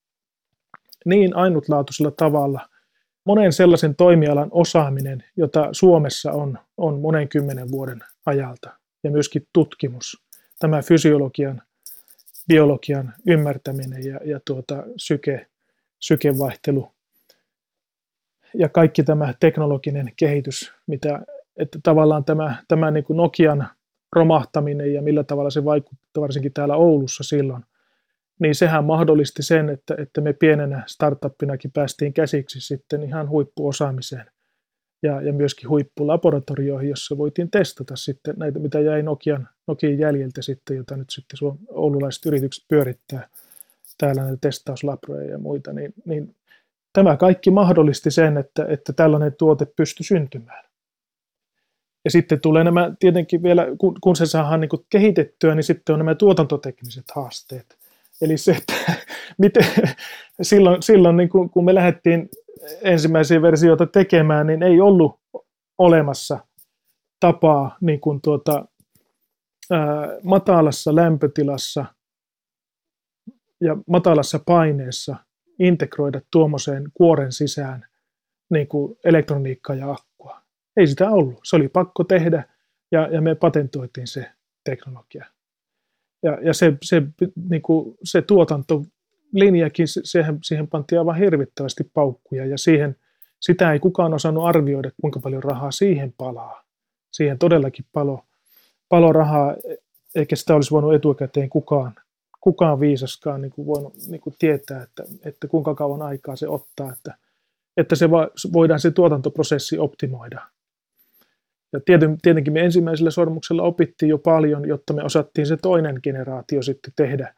niin ainutlaatuisella tavalla monen sellaisen toimialan osaaminen, jota Suomessa on, on monen kymmenen vuoden ajalta, ja myöskin tutkimus, tämä fysiologian, biologian ymmärtäminen ja, ja tuota, syke, sykevaihtelu ja kaikki tämä teknologinen kehitys, mitä, että tavallaan tämä, tämä niin kuin Nokian romahtaminen ja millä tavalla se vaikutti varsinkin täällä Oulussa silloin, niin sehän mahdollisti sen, että, että me pienenä startuppinakin päästiin käsiksi sitten ihan huippuosaamiseen ja, ja myöskin huippulaboratorioihin, jossa voitiin testata sitten näitä, mitä jäi Nokian, Nokian jäljiltä sitten, jota nyt sitten oululaiset yritykset pyörittää täällä näitä testauslabroja ja muita, niin, niin tämä kaikki mahdollisti sen, että, että tällainen tuote pystyi syntymään. Ja sitten tulee nämä tietenkin vielä, kun, kun se saadaan niin kehitettyä, niin sitten on nämä tuotantotekniset haasteet. Eli se, että miten, silloin, silloin niin kun, kun me lähdettiin ensimmäisiä versioita tekemään, niin ei ollut olemassa tapaa niin kuin tuota, ää, matalassa lämpötilassa ja matalassa paineessa integroida tuommoiseen kuoren sisään niin kuin elektroniikkaa ja akkua. Ei sitä ollut. Se oli pakko tehdä ja, ja me patentoitiin se teknologia. Ja, ja se, se, niin kuin, se tuotantolinjakin, siihen, siihen pantiin aivan hirvittävästi paukkuja ja siihen, sitä ei kukaan osannut arvioida, kuinka paljon rahaa siihen palaa. Siihen todellakin palo, palo rahaa, eikä sitä olisi voinut etukäteen kukaan, kukaan viisaskaan niin kuin voinut niin kuin tietää, että, että kuinka kauan aikaa se ottaa, että, että se va, voidaan se tuotantoprosessi optimoida. Ja tietenkin me ensimmäisellä sormuksella opittiin jo paljon, jotta me osattiin se toinen generaatio sitten tehdä,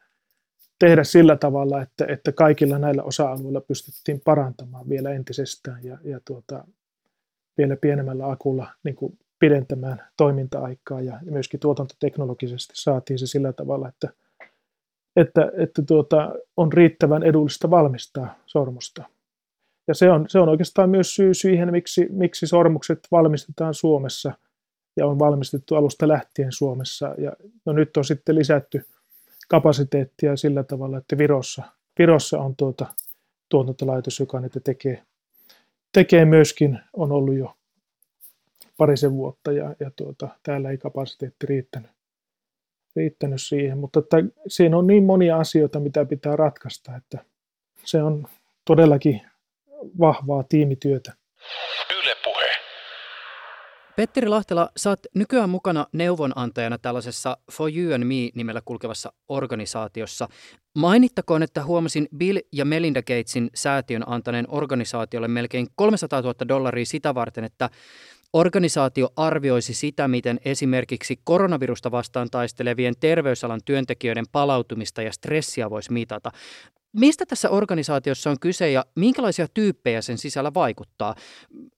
tehdä sillä tavalla, että, että kaikilla näillä osa-alueilla pystyttiin parantamaan vielä entisestään ja, ja tuota, vielä pienemmällä akulla niin kuin pidentämään toiminta-aikaa ja myöskin tuotantoteknologisesti saatiin se sillä tavalla, että, että, että tuota, on riittävän edullista valmistaa sormusta. Ja se on, se on oikeastaan myös syy siihen, miksi, miksi sormukset valmistetaan Suomessa ja on valmistettu alusta lähtien Suomessa. Ja no nyt on sitten lisätty kapasiteettia sillä tavalla, että Virossa, Virossa on tuota, tuotantolaitos, joka niitä tekee, tekee myöskin, on ollut jo parisen vuotta ja, ja tuota, täällä ei kapasiteetti riittänyt, riittänyt siihen. Mutta että siinä on niin monia asioita, mitä pitää ratkaista, että se on todellakin vahvaa tiimityötä. Yle Puhe. Petteri Lahtela, saat nykyään mukana neuvonantajana tällaisessa For You and Me-nimellä kulkevassa organisaatiossa. Mainittakoon, että huomasin Bill ja Melinda Gatesin säätiön antaneen organisaatiolle melkein 300 000 dollaria sitä varten, että Organisaatio arvioisi sitä, miten esimerkiksi koronavirusta vastaan taistelevien terveysalan työntekijöiden palautumista ja stressiä voisi mitata. Mistä tässä organisaatiossa on kyse ja minkälaisia tyyppejä sen sisällä vaikuttaa?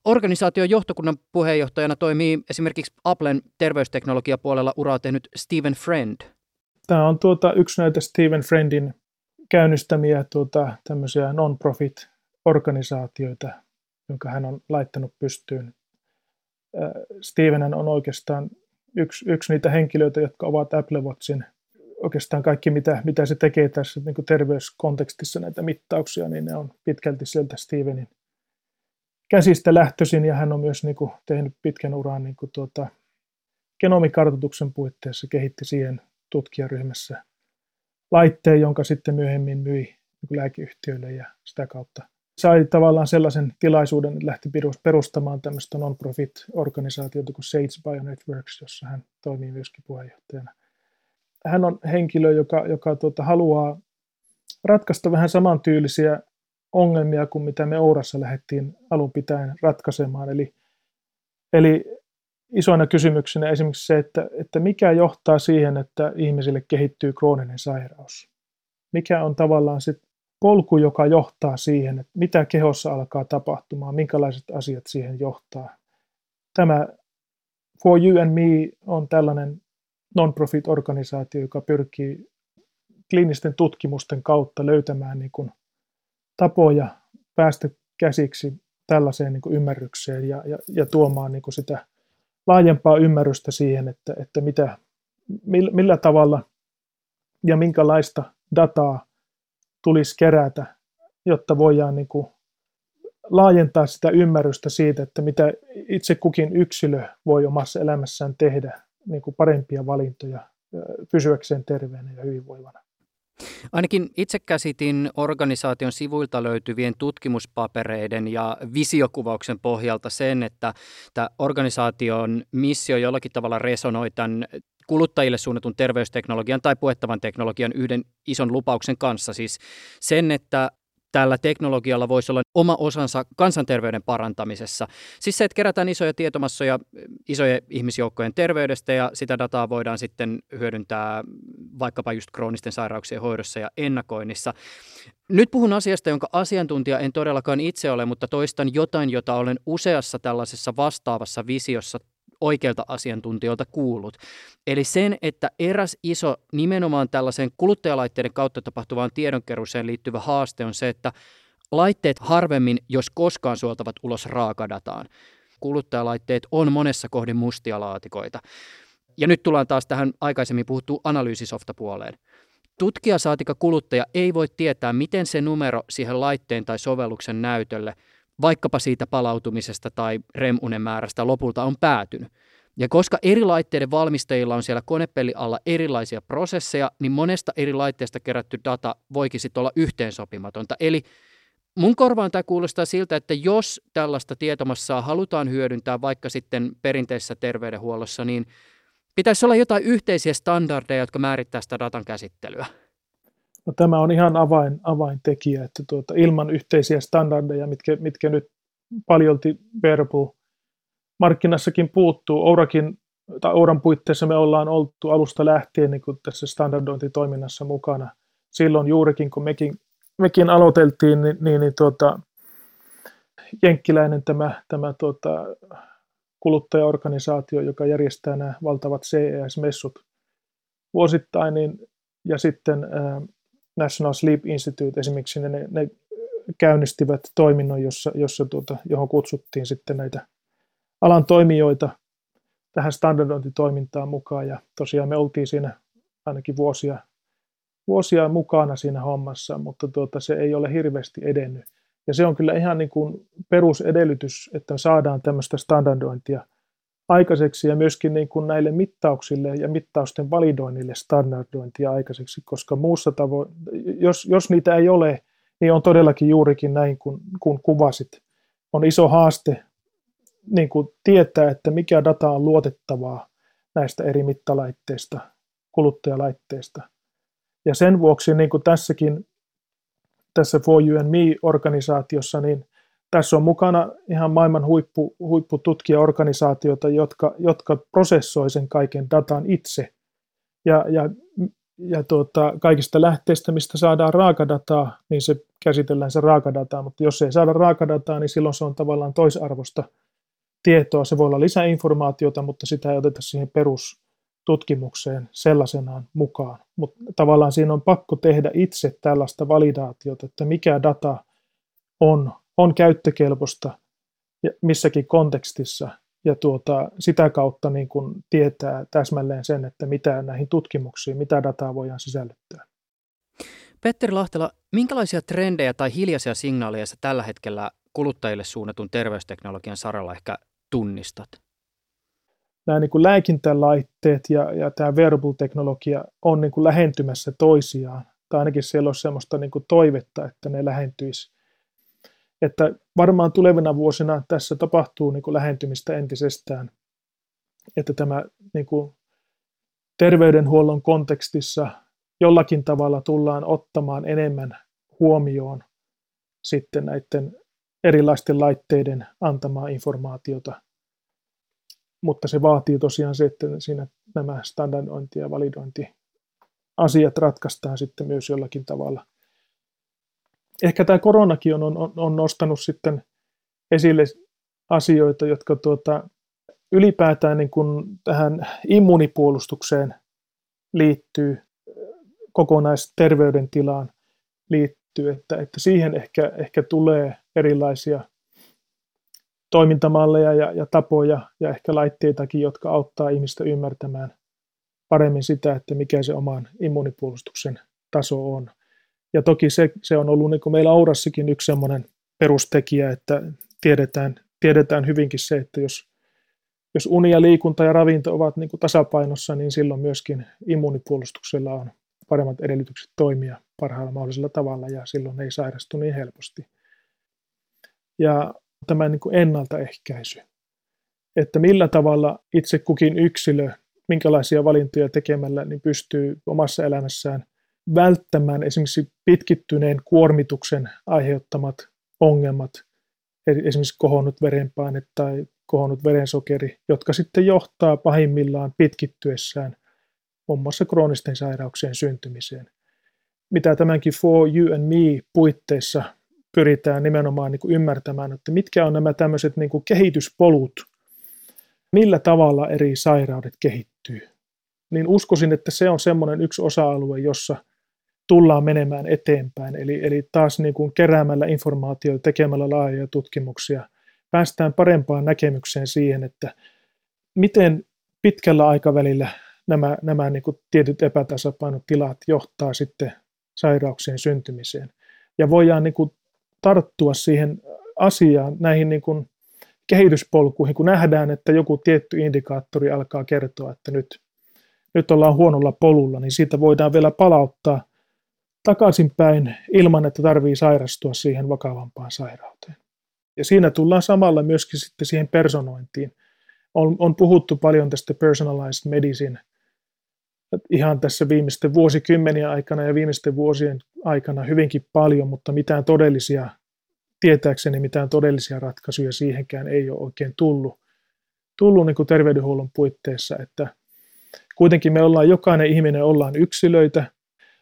Organisaation johtokunnan puheenjohtajana toimii esimerkiksi Applen terveysteknologiapuolella uraa tehnyt Stephen Friend. Tämä on tuota, yksi näitä Stephen Friendin käynnistämiä tuota, tämmöisiä non-profit organisaatioita, jonka hän on laittanut pystyyn Steven on oikeastaan yksi, yksi niitä henkilöitä, jotka ovat Apple Watchin oikeastaan kaikki, mitä, mitä se tekee tässä niin terveyskontekstissa näitä mittauksia, niin ne on pitkälti sieltä Stevenin käsistä lähtöisin, ja hän on myös niin kuin, tehnyt pitkän uran niin kuin, tuota, genomikartoituksen puitteissa, kehitti siihen tutkijaryhmässä laitteen, jonka sitten myöhemmin myi niin lääkeyhtiöille ja sitä kautta sai tavallaan sellaisen tilaisuuden, että lähti perustamaan tämmöistä non-profit-organisaatiota kuin Sage Bionetworks, jossa hän toimii myöskin puheenjohtajana. Hän on henkilö, joka, joka tuota, haluaa ratkaista vähän samantyylisiä ongelmia kuin mitä me Ourassa lähdettiin alun pitäen ratkaisemaan. Eli, eli isoina kysymyksenä esimerkiksi se, että, että mikä johtaa siihen, että ihmisille kehittyy krooninen sairaus. Mikä on tavallaan sit polku, joka johtaa siihen, että mitä kehossa alkaa tapahtumaan, minkälaiset asiat siihen johtaa. Tämä For You and Me on tällainen non-profit-organisaatio, joka pyrkii kliinisten tutkimusten kautta löytämään niin kuin tapoja päästä käsiksi tällaiseen niin kuin ymmärrykseen ja, ja, ja tuomaan niin kuin sitä laajempaa ymmärrystä siihen, että, että mitä, millä tavalla ja minkälaista dataa tulisi kerätä, jotta voidaan niin kuin laajentaa sitä ymmärrystä siitä, että mitä itse kukin yksilö voi omassa elämässään tehdä niin kuin parempia valintoja pysyäkseen terveenä ja hyvinvoivana. Ainakin itse käsitin organisaation sivuilta löytyvien tutkimuspapereiden ja visiokuvauksen pohjalta sen, että tämä organisaation missio jollakin tavalla resonoi tämän kuluttajille suunnatun terveysteknologian tai puettavan teknologian yhden ison lupauksen kanssa. Siis sen, että tällä teknologialla voisi olla oma osansa kansanterveyden parantamisessa. Siis se, että kerätään isoja tietomassoja isojen ihmisjoukkojen terveydestä ja sitä dataa voidaan sitten hyödyntää vaikkapa just kroonisten sairauksien hoidossa ja ennakoinnissa. Nyt puhun asiasta, jonka asiantuntija en todellakaan itse ole, mutta toistan jotain, jota olen useassa tällaisessa vastaavassa visiossa oikeilta asiantuntijoilta kuullut. Eli sen, että eräs iso nimenomaan tällaisen kuluttajalaitteiden kautta tapahtuvaan tiedonkeruuseen liittyvä haaste on se, että laitteet harvemmin, jos koskaan suoltavat ulos raakadataan. Kuluttajalaitteet on monessa kohdin mustia laatikoita. Ja nyt tullaan taas tähän aikaisemmin puhuttuun analyysisoftapuoleen. Tutkija saatika kuluttaja ei voi tietää, miten se numero siihen laitteen tai sovelluksen näytölle – vaikkapa siitä palautumisesta tai remunen määrästä lopulta on päätynyt. Ja koska eri laitteiden valmistajilla on siellä konepelli alla erilaisia prosesseja, niin monesta eri laitteesta kerätty data voikin sitten olla yhteensopimatonta. Eli mun korvaan tämä kuulostaa siltä, että jos tällaista tietomassaa halutaan hyödyntää vaikka sitten perinteisessä terveydenhuollossa, niin pitäisi olla jotain yhteisiä standardeja, jotka määrittää sitä datan käsittelyä. No, tämä on ihan avain, avaintekijä, että tuota, ilman yhteisiä standardeja, mitkä, mitkä nyt paljolti verbal markkinassakin puuttuu. Ourakin, tai Ouran puitteissa me ollaan oltu alusta lähtien niin tässä standardointitoiminnassa mukana. Silloin juurikin, kun mekin, mekin aloiteltiin, niin, niin, niin tuota, jenkkiläinen tämä, tämä tuota, kuluttajaorganisaatio, joka järjestää nämä valtavat CES-messut vuosittain, niin, ja sitten äh, National Sleep Institute esimerkiksi, ne, ne käynnistivät toiminnon, jossa, jossa tuota, johon kutsuttiin sitten näitä alan toimijoita tähän standardointitoimintaan mukaan, ja tosiaan me oltiin siinä ainakin vuosia, vuosia mukana siinä hommassa, mutta tuota, se ei ole hirveästi edennyt. Ja se on kyllä ihan niin kuin perusedellytys, että saadaan tämmöistä standardointia aikaiseksi ja myöskin niin kuin näille mittauksille ja mittausten validoinnille standardointia aikaiseksi, koska muussa tavoin, jos, jos niitä ei ole, niin on todellakin juurikin näin kuin, kuin kuvasit. On iso haaste niin kuin tietää, että mikä data on luotettavaa näistä eri mittalaitteista, kuluttajalaitteista. Ja sen vuoksi niin kuin tässäkin tässä For You and Me-organisaatiossa, niin tässä on mukana ihan maailman huippu, huippututkijaorganisaatioita, jotka, jotka prosessoi sen kaiken datan itse. Ja, ja, ja tuota, kaikista lähteistä, mistä saadaan raakadataa, niin se käsitellään se raakadataa, mutta jos ei saada raakadataa, niin silloin se on tavallaan toisarvosta tietoa. Se voi olla lisäinformaatiota, mutta sitä ei oteta siihen perus, tutkimukseen sellaisenaan mukaan. Mutta tavallaan siinä on pakko tehdä itse tällaista validaatiota, että mikä data on, on käyttökelpoista missäkin kontekstissa ja tuota, sitä kautta niin kun tietää täsmälleen sen, että mitä näihin tutkimuksiin, mitä dataa voidaan sisällyttää. Petteri Lahtela, minkälaisia trendejä tai hiljaisia signaaleja sä tällä hetkellä kuluttajille suunnatun terveysteknologian saralla ehkä tunnistat? nämä niin kuin lääkintälaitteet ja, ja tämä wearable-teknologia on niin kuin lähentymässä toisiaan. Tai ainakin siellä on sellaista niin kuin toivetta, että ne lähentyisi. Että varmaan tulevina vuosina tässä tapahtuu niin kuin lähentymistä entisestään. Että tämä niin kuin terveydenhuollon kontekstissa jollakin tavalla tullaan ottamaan enemmän huomioon sitten näiden erilaisten laitteiden antamaa informaatiota mutta se vaatii tosiaan se, että siinä nämä standardointi- ja validointiasiat ratkaistaan sitten myös jollakin tavalla. Ehkä tämä koronakin on, on, on nostanut sitten esille asioita, jotka tuota, ylipäätään niin kuin tähän immunipuolustukseen liittyy, kokonaisterveydentilaan liittyy, että, että siihen ehkä, ehkä tulee erilaisia toimintamalleja ja, ja tapoja ja ehkä laitteitakin, jotka auttaa ihmistä ymmärtämään paremmin sitä, että mikä se oman immunipuolustuksen taso on. Ja toki se, se on ollut niin kuin meillä Aurassakin yksi semmoinen perustekijä, että tiedetään, tiedetään hyvinkin se, että jos, jos uni ja liikunta ja ravinto ovat niin kuin tasapainossa, niin silloin myöskin immunipuolustuksella on paremmat edellytykset toimia parhaalla mahdollisella tavalla ja silloin ei sairastu niin helposti. Ja tämä niin kuin ennaltaehkäisy. Että millä tavalla itse kukin yksilö, minkälaisia valintoja tekemällä, niin pystyy omassa elämässään välttämään esimerkiksi pitkittyneen kuormituksen aiheuttamat ongelmat, esimerkiksi kohonnut verenpaine tai kohonnut verensokeri, jotka sitten johtaa pahimmillaan pitkittyessään muun muassa kroonisten sairauksien syntymiseen. Mitä tämänkin For You and Me puitteissa pyritään nimenomaan niin kuin ymmärtämään, että mitkä on nämä tämmöiset niin kuin kehityspolut, millä tavalla eri sairaudet kehittyy. Niin uskoisin, että se on semmoinen yksi osa-alue, jossa tullaan menemään eteenpäin. Eli, eli taas niin kuin keräämällä informaatiota, tekemällä laajoja tutkimuksia, päästään parempaan näkemykseen siihen, että miten pitkällä aikavälillä nämä, nämä niin kuin tietyt epätasapainotilat johtaa sitten sairauksien syntymiseen. Ja voidaan niin kuin tarttua siihen asiaan, näihin niin kuin kehityspolkuihin, kun nähdään, että joku tietty indikaattori alkaa kertoa, että nyt, nyt ollaan huonolla polulla, niin siitä voidaan vielä palauttaa takaisinpäin ilman, että tarvii sairastua siihen vakavampaan sairauteen. Ja siinä tullaan samalla myöskin sitten siihen personointiin. On, on puhuttu paljon tästä personalized medicine ihan tässä viimeisten vuosikymmenien aikana ja viimeisten vuosien aikana hyvinkin paljon, mutta mitään todellisia, tietääkseni mitään todellisia ratkaisuja siihenkään ei ole oikein tullut. tullut niin kuin terveydenhuollon puitteissa, että kuitenkin me ollaan, jokainen ihminen ollaan yksilöitä.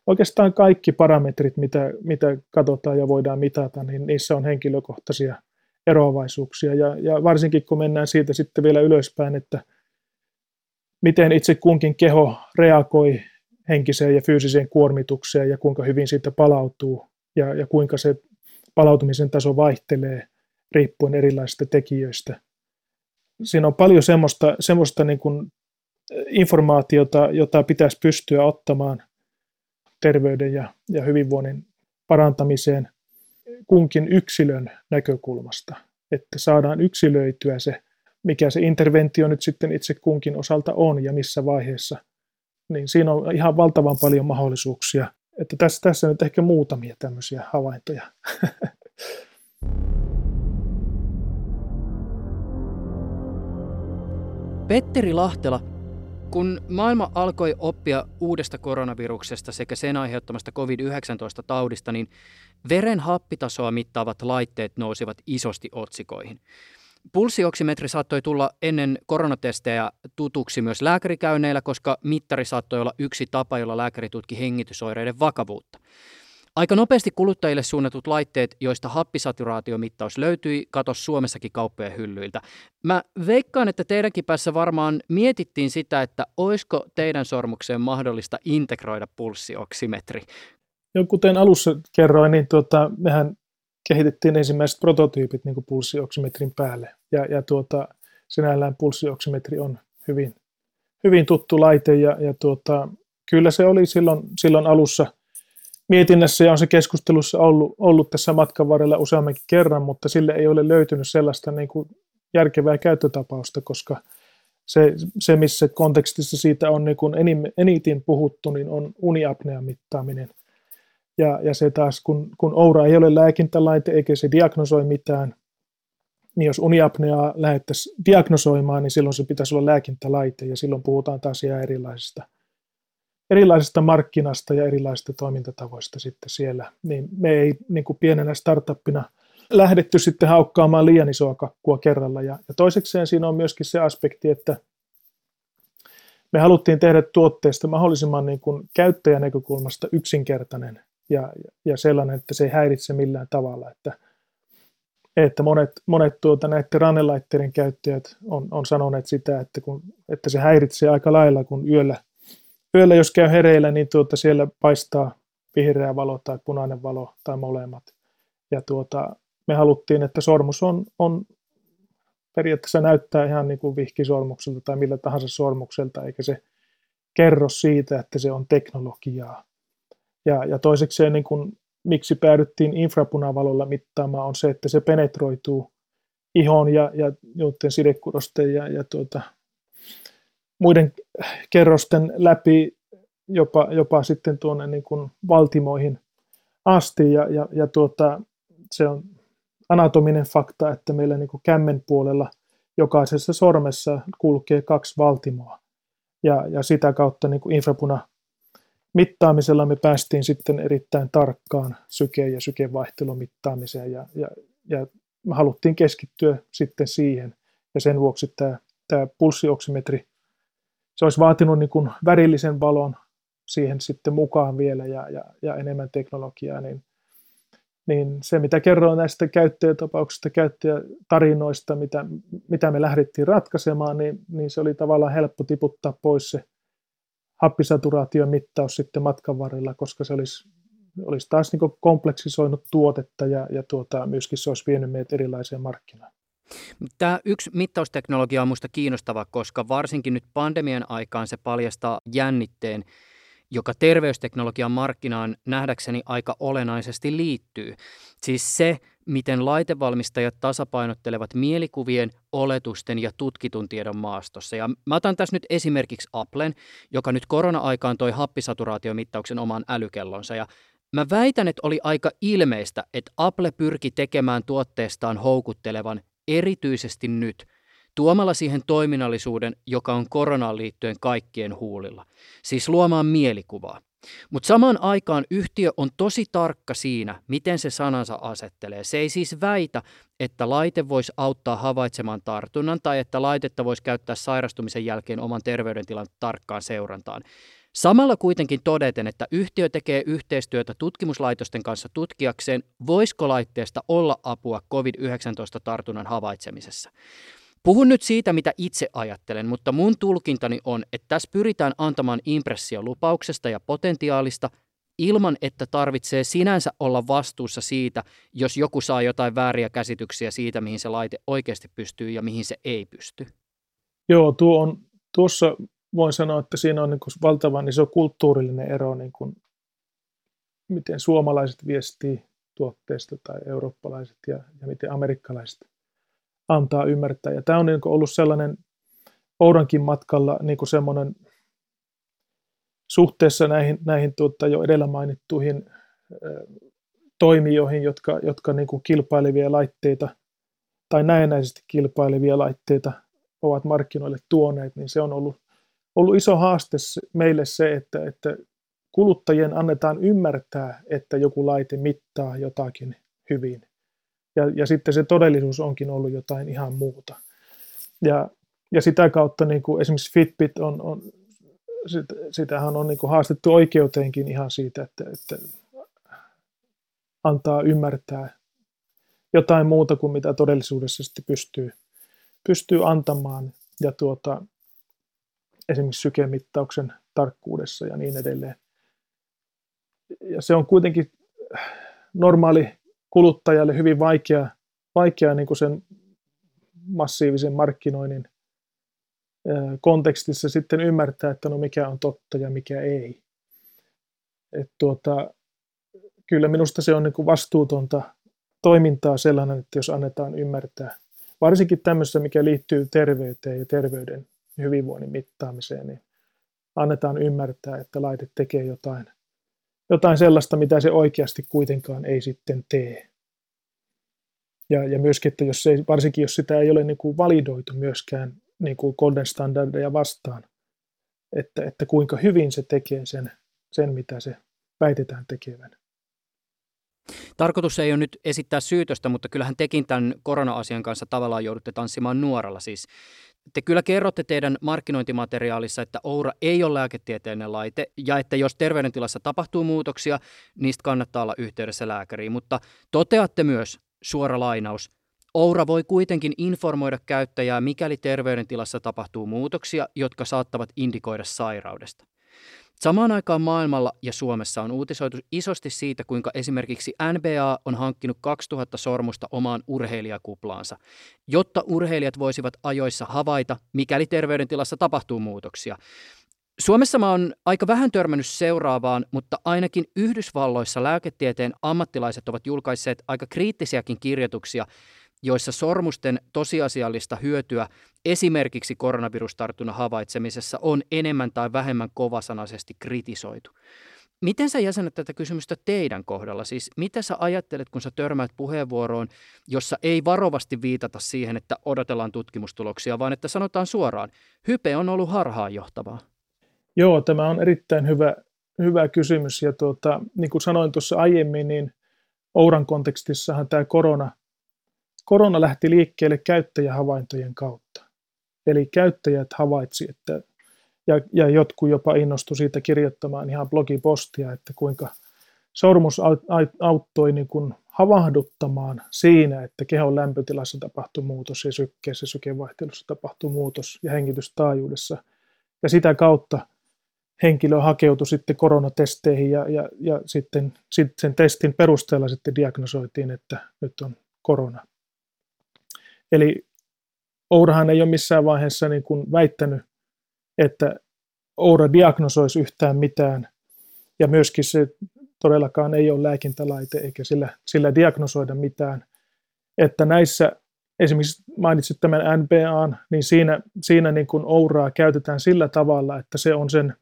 Oikeastaan kaikki parametrit, mitä, mitä katsotaan ja voidaan mitata, niin niissä on henkilökohtaisia eroavaisuuksia. Ja, ja varsinkin kun mennään siitä sitten vielä ylöspäin, että miten itse kunkin keho reagoi henkiseen ja fyysiseen kuormitukseen ja kuinka hyvin siitä palautuu ja, ja kuinka se palautumisen taso vaihtelee riippuen erilaisista tekijöistä. Siinä on paljon semmoista, semmoista niin kuin informaatiota, jota pitäisi pystyä ottamaan terveyden ja, ja hyvinvoinnin parantamiseen kunkin yksilön näkökulmasta, että saadaan yksilöityä se, mikä se interventio nyt sitten itse kunkin osalta on ja missä vaiheessa. Niin siinä on ihan valtavan paljon mahdollisuuksia. Että tässä, tässä nyt ehkä muutamia tämmöisiä havaintoja. Petteri Lahtela, kun maailma alkoi oppia uudesta koronaviruksesta sekä sen aiheuttamasta COVID-19-taudista, niin veren happitasoa mittaavat laitteet nousivat isosti otsikoihin. Pulsioksimetri saattoi tulla ennen koronatestejä tutuksi myös lääkärikäynneillä, koska mittari saattoi olla yksi tapa, jolla lääkäri tutki hengitysoireiden vakavuutta. Aika nopeasti kuluttajille suunnatut laitteet, joista happisaturaatiomittaus löytyi, katos Suomessakin kauppojen hyllyiltä. Mä veikkaan, että teidänkin päässä varmaan mietittiin sitä, että olisiko teidän sormukseen mahdollista integroida pulssioksimetri. Jo kuten alussa kerroin, niin tuota, mehän kehitettiin ensimmäiset prototyypit niin pulssioksimetrin päälle. Ja, ja tuota, sinällään pulssioksimetri on hyvin, hyvin tuttu laite ja, ja tuota, kyllä se oli silloin, silloin alussa – mietinnässä ja on se keskustelussa ollut, ollut tässä matkan varrella useammankin kerran, mutta sille ei ole löytynyt sellaista niin kuin järkevää käyttötapausta, koska se, se, missä kontekstissa siitä on niin kuin eniten puhuttu, niin on uniapnean mittaaminen. Ja, ja se taas, kun, kun Oura ei ole lääkintälaite eikä se diagnosoi mitään, niin jos uniapneaa lähdettäisiin diagnosoimaan, niin silloin se pitäisi olla lääkintälaite, ja silloin puhutaan taas ihan erilaisista – erilaisesta markkinasta ja erilaisista toimintatavoista sitten siellä, niin me ei niin kuin pienenä startuppina lähdetty sitten haukkaamaan liian isoa kakkua kerralla. Ja, ja toisekseen siinä on myöskin se aspekti, että me haluttiin tehdä tuotteesta mahdollisimman niin kuin käyttäjän näkökulmasta yksinkertainen ja, ja sellainen, että se ei häiritse millään tavalla. Että, että monet, monet tuota, näiden rannelaitteiden käyttäjät on, on sanoneet sitä, että, kun, että se häiritsee aika lailla, kun yöllä yöllä jos käy hereillä, niin tuota, siellä paistaa vihreä valo tai punainen valo tai molemmat. Ja tuota, me haluttiin, että sormus on, on periaatteessa näyttää ihan niin kuin vihkisormukselta tai millä tahansa sormukselta, eikä se kerro siitä, että se on teknologiaa. Ja, ja toisekseen, niin kuin, miksi päädyttiin infrapunavalolla mittaamaan, on se, että se penetroituu ihon ja, ja sidekudosten ja, ja tuota, muiden kerrosten läpi jopa, jopa sitten tuonne niin kuin valtimoihin asti. Ja, ja, ja tuota, se on anatominen fakta, että meillä niin kuin kämmen puolella jokaisessa sormessa kulkee kaksi valtimoa ja, ja sitä kautta niin kuin infrapuna mittaamisella me päästiin sitten erittäin tarkkaan syke- ja sykevaihtelun mittaamiseen ja, ja, ja me haluttiin keskittyä sitten siihen. Ja sen vuoksi tämä, tämä pulssioksimetri se olisi vaatinut niin kuin värillisen valon siihen sitten mukaan vielä ja, ja, ja enemmän teknologiaa, niin, niin se mitä kerroin näistä käyttäjätapauksista, käyttäjätarinoista, mitä, mitä me lähdettiin ratkaisemaan, niin, niin se oli tavallaan helppo tiputtaa pois se happisaturaation mittaus sitten matkan varrella, koska se olisi, olisi taas niin kompleksisoinut tuotetta ja, ja tuota, myöskin se olisi vienyt meidät erilaiseen markkinaan. Tämä yksi mittausteknologia on minusta kiinnostava, koska varsinkin nyt pandemian aikaan se paljastaa jännitteen, joka terveysteknologian markkinaan nähdäkseni aika olennaisesti liittyy. Siis se, miten laitevalmistajat tasapainottelevat mielikuvien, oletusten ja tutkitun tiedon maastossa. Ja mä otan tässä nyt esimerkiksi Applen, joka nyt korona-aikaan toi happisaturaatiomittauksen omaan älykellonsa. Ja Mä väitän, että oli aika ilmeistä, että Apple pyrki tekemään tuotteestaan houkuttelevan erityisesti nyt, tuomalla siihen toiminnallisuuden, joka on koronaan liittyen kaikkien huulilla. Siis luomaan mielikuvaa. Mutta samaan aikaan yhtiö on tosi tarkka siinä, miten se sanansa asettelee. Se ei siis väitä, että laite voisi auttaa havaitsemaan tartunnan tai että laitetta voisi käyttää sairastumisen jälkeen oman terveydentilan tarkkaan seurantaan. Samalla kuitenkin todeten, että yhtiö tekee yhteistyötä tutkimuslaitosten kanssa tutkiakseen, voisiko laitteesta olla apua COVID-19-tartunnan havaitsemisessa. Puhun nyt siitä, mitä itse ajattelen, mutta mun tulkintani on, että tässä pyritään antamaan impressio lupauksesta ja potentiaalista ilman, että tarvitsee sinänsä olla vastuussa siitä, jos joku saa jotain vääriä käsityksiä siitä, mihin se laite oikeasti pystyy ja mihin se ei pysty. Joo, tuo on, tuossa voin sanoa, että siinä on niin kuin valtavan iso kulttuurillinen ero, niin kuin miten suomalaiset viestii tuotteesta tai eurooppalaiset ja, ja miten amerikkalaiset antaa ymmärtää. Ja tämä on niin ollut sellainen Oudankin matkalla niin kuin semmoinen suhteessa näihin, näihin tuota, jo edellä mainittuihin toimijoihin, jotka, jotka niin kuin kilpailevia laitteita tai näennäisesti kilpailevia laitteita ovat markkinoille tuoneet, niin se on ollut, ollut iso haaste meille se, että, että kuluttajien annetaan ymmärtää, että joku laite mittaa jotakin hyvin ja, ja sitten se todellisuus onkin ollut jotain ihan muuta. Ja, ja sitä kautta niin kuin esimerkiksi Fitbit on, on sit, sitähän on niin kuin haastettu oikeuteenkin ihan siitä, että, että antaa ymmärtää jotain muuta kuin mitä todellisuudessa sitten pystyy, pystyy antamaan ja tuota, esimerkiksi sykemittauksen tarkkuudessa ja niin edelleen. Ja se on kuitenkin normaali kuluttajalle hyvin vaikea, vaikea niin kuin sen massiivisen markkinoinnin kontekstissa sitten ymmärtää, että no mikä on totta ja mikä ei. Et tuota, kyllä minusta se on niin kuin vastuutonta toimintaa sellainen, että jos annetaan ymmärtää, varsinkin tämmöistä, mikä liittyy terveyteen ja terveyden hyvinvoinnin mittaamiseen, niin annetaan ymmärtää, että laite tekee jotain jotain sellaista, mitä se oikeasti kuitenkaan ei sitten tee. Ja, ja myöskin, että jos ei, varsinkin jos sitä ei ole niin kuin validoitu myöskään niin kuin golden standardeja vastaan, että, että kuinka hyvin se tekee sen, sen, mitä se väitetään tekevän. Tarkoitus ei ole nyt esittää syytöstä, mutta kyllähän tekin tämän korona-asian kanssa tavallaan joudutte tanssimaan nuoralla. Siis te kyllä kerrotte teidän markkinointimateriaalissa, että Oura ei ole lääketieteellinen laite ja että jos terveydentilassa tapahtuu muutoksia, niistä kannattaa olla yhteydessä lääkäriin. Mutta toteatte myös, suora lainaus, Oura voi kuitenkin informoida käyttäjää, mikäli terveydentilassa tapahtuu muutoksia, jotka saattavat indikoida sairaudesta. Samaan aikaan maailmalla ja Suomessa on uutisoitu isosti siitä, kuinka esimerkiksi NBA on hankkinut 2000 sormusta omaan urheilijakuplaansa, jotta urheilijat voisivat ajoissa havaita, mikäli terveydentilassa tapahtuu muutoksia. Suomessa mä oon aika vähän törmännyt seuraavaan, mutta ainakin Yhdysvalloissa lääketieteen ammattilaiset ovat julkaisseet aika kriittisiäkin kirjoituksia joissa sormusten tosiasiallista hyötyä esimerkiksi koronavirustartunnan havaitsemisessa on enemmän tai vähemmän kovasanaisesti kritisoitu. Miten sä jäsenet tätä kysymystä teidän kohdalla? Siis mitä sä ajattelet, kun sä törmäät puheenvuoroon, jossa ei varovasti viitata siihen, että odotellaan tutkimustuloksia, vaan että sanotaan suoraan, hype on ollut harhaanjohtavaa? Joo, tämä on erittäin hyvä, hyvä kysymys. Ja tuota, niin kuin sanoin tuossa aiemmin, niin Ouran kontekstissahan tämä korona – korona lähti liikkeelle käyttäjähavaintojen kautta. Eli käyttäjät havaitsi, että, ja, ja jotkut jopa innostu siitä kirjoittamaan ihan blogipostia, että kuinka sormus auttoi niin kuin havahduttamaan siinä, että kehon lämpötilassa tapahtui muutos ja sykkeessä, sykevaihtelussa tapahtui muutos ja hengitystaajuudessa. Ja sitä kautta henkilö hakeutui sitten koronatesteihin ja, ja, ja sitten, sitten sen testin perusteella sitten diagnosoitiin, että nyt on korona. Eli Ourahan ei ole missään vaiheessa niin kuin väittänyt, että Oura diagnosoisi yhtään mitään, ja myöskin se todellakaan ei ole lääkintälaite, eikä sillä, sillä diagnosoida mitään. Että näissä, esimerkiksi mainitsit tämän NBA, niin siinä, siinä niin kuin Ouraa käytetään sillä tavalla, että se on sen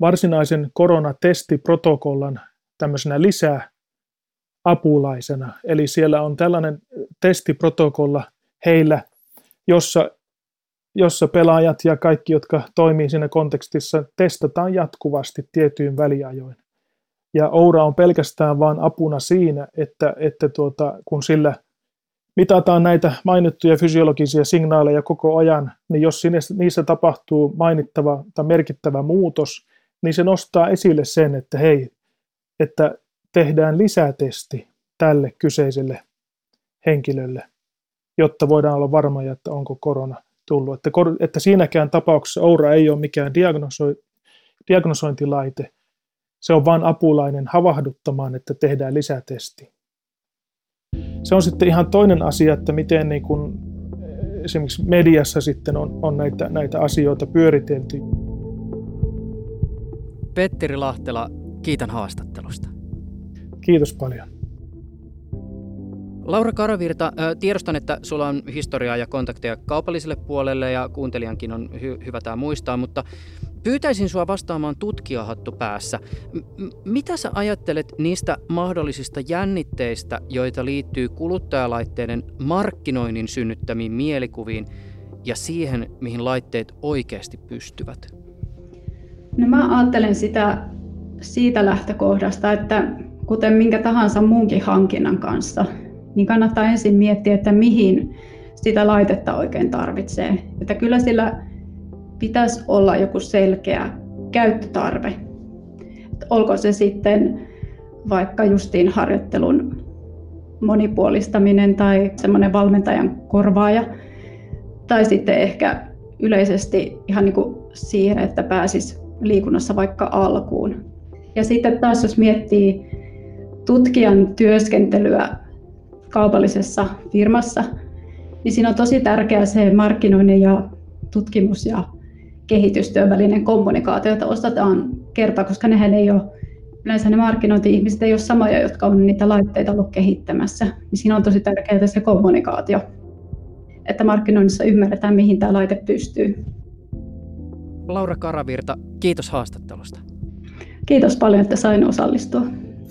varsinaisen koronatestiprotokollan tämmöisenä lisää apulaisena. Eli siellä on tällainen testiprotokolla heillä, jossa jossa pelaajat ja kaikki, jotka toimii siinä kontekstissa, testataan jatkuvasti tietyin väliajoin. Ja Oura on pelkästään vain apuna siinä, että, että tuota, kun sillä mitataan näitä mainittuja fysiologisia signaaleja koko ajan, niin jos niissä tapahtuu mainittava tai merkittävä muutos, niin se nostaa esille sen, että hei, että tehdään lisätesti tälle kyseiselle henkilölle, jotta voidaan olla varmoja, että onko korona tullut. Että, että siinäkään tapauksessa Oura ei ole mikään diagnoso, diagnosointilaite, se on vain apulainen havahduttamaan, että tehdään lisätesti. Se on sitten ihan toinen asia, että miten niin kuin esimerkiksi mediassa sitten on, on näitä, näitä asioita pyöritelty. Petteri Lahtela, kiitän haastattelusta. Kiitos paljon. Laura Karavirta, tiedostan, että sulla on historiaa ja kontakteja kaupalliselle puolelle ja kuuntelijankin on hy- hyvä tämä muistaa, mutta pyytäisin sua vastaamaan tutkijahattu päässä. M- mitä sä ajattelet niistä mahdollisista jännitteistä, joita liittyy kuluttajalaitteiden markkinoinnin synnyttämiin mielikuviin ja siihen, mihin laitteet oikeasti pystyvät? No mä ajattelen sitä siitä lähtökohdasta, että kuten minkä tahansa muunkin hankinnan kanssa, niin kannattaa ensin miettiä, että mihin sitä laitetta oikein tarvitsee. Että kyllä sillä pitäisi olla joku selkeä käyttötarve. Olko se sitten vaikka justiin harjoittelun monipuolistaminen tai semmoinen valmentajan korvaaja, tai sitten ehkä yleisesti ihan niin kuin siihen, että pääsisi liikunnassa vaikka alkuun. Ja sitten taas jos miettii tutkijan työskentelyä kaupallisessa firmassa, niin siinä on tosi tärkeää se markkinoinnin ja tutkimus ja kehitystyön välinen kommunikaatio, jota osataan kertoa, koska nehän ei ole, yleensä ne markkinointi-ihmiset ei ole samoja, jotka on niitä laitteita ollut kehittämässä. Niin siinä on tosi tärkeää se kommunikaatio, että markkinoinnissa ymmärretään, mihin tämä laite pystyy. Laura Karavirta, kiitos haastattelusta. Kiitos paljon, että sain osallistua.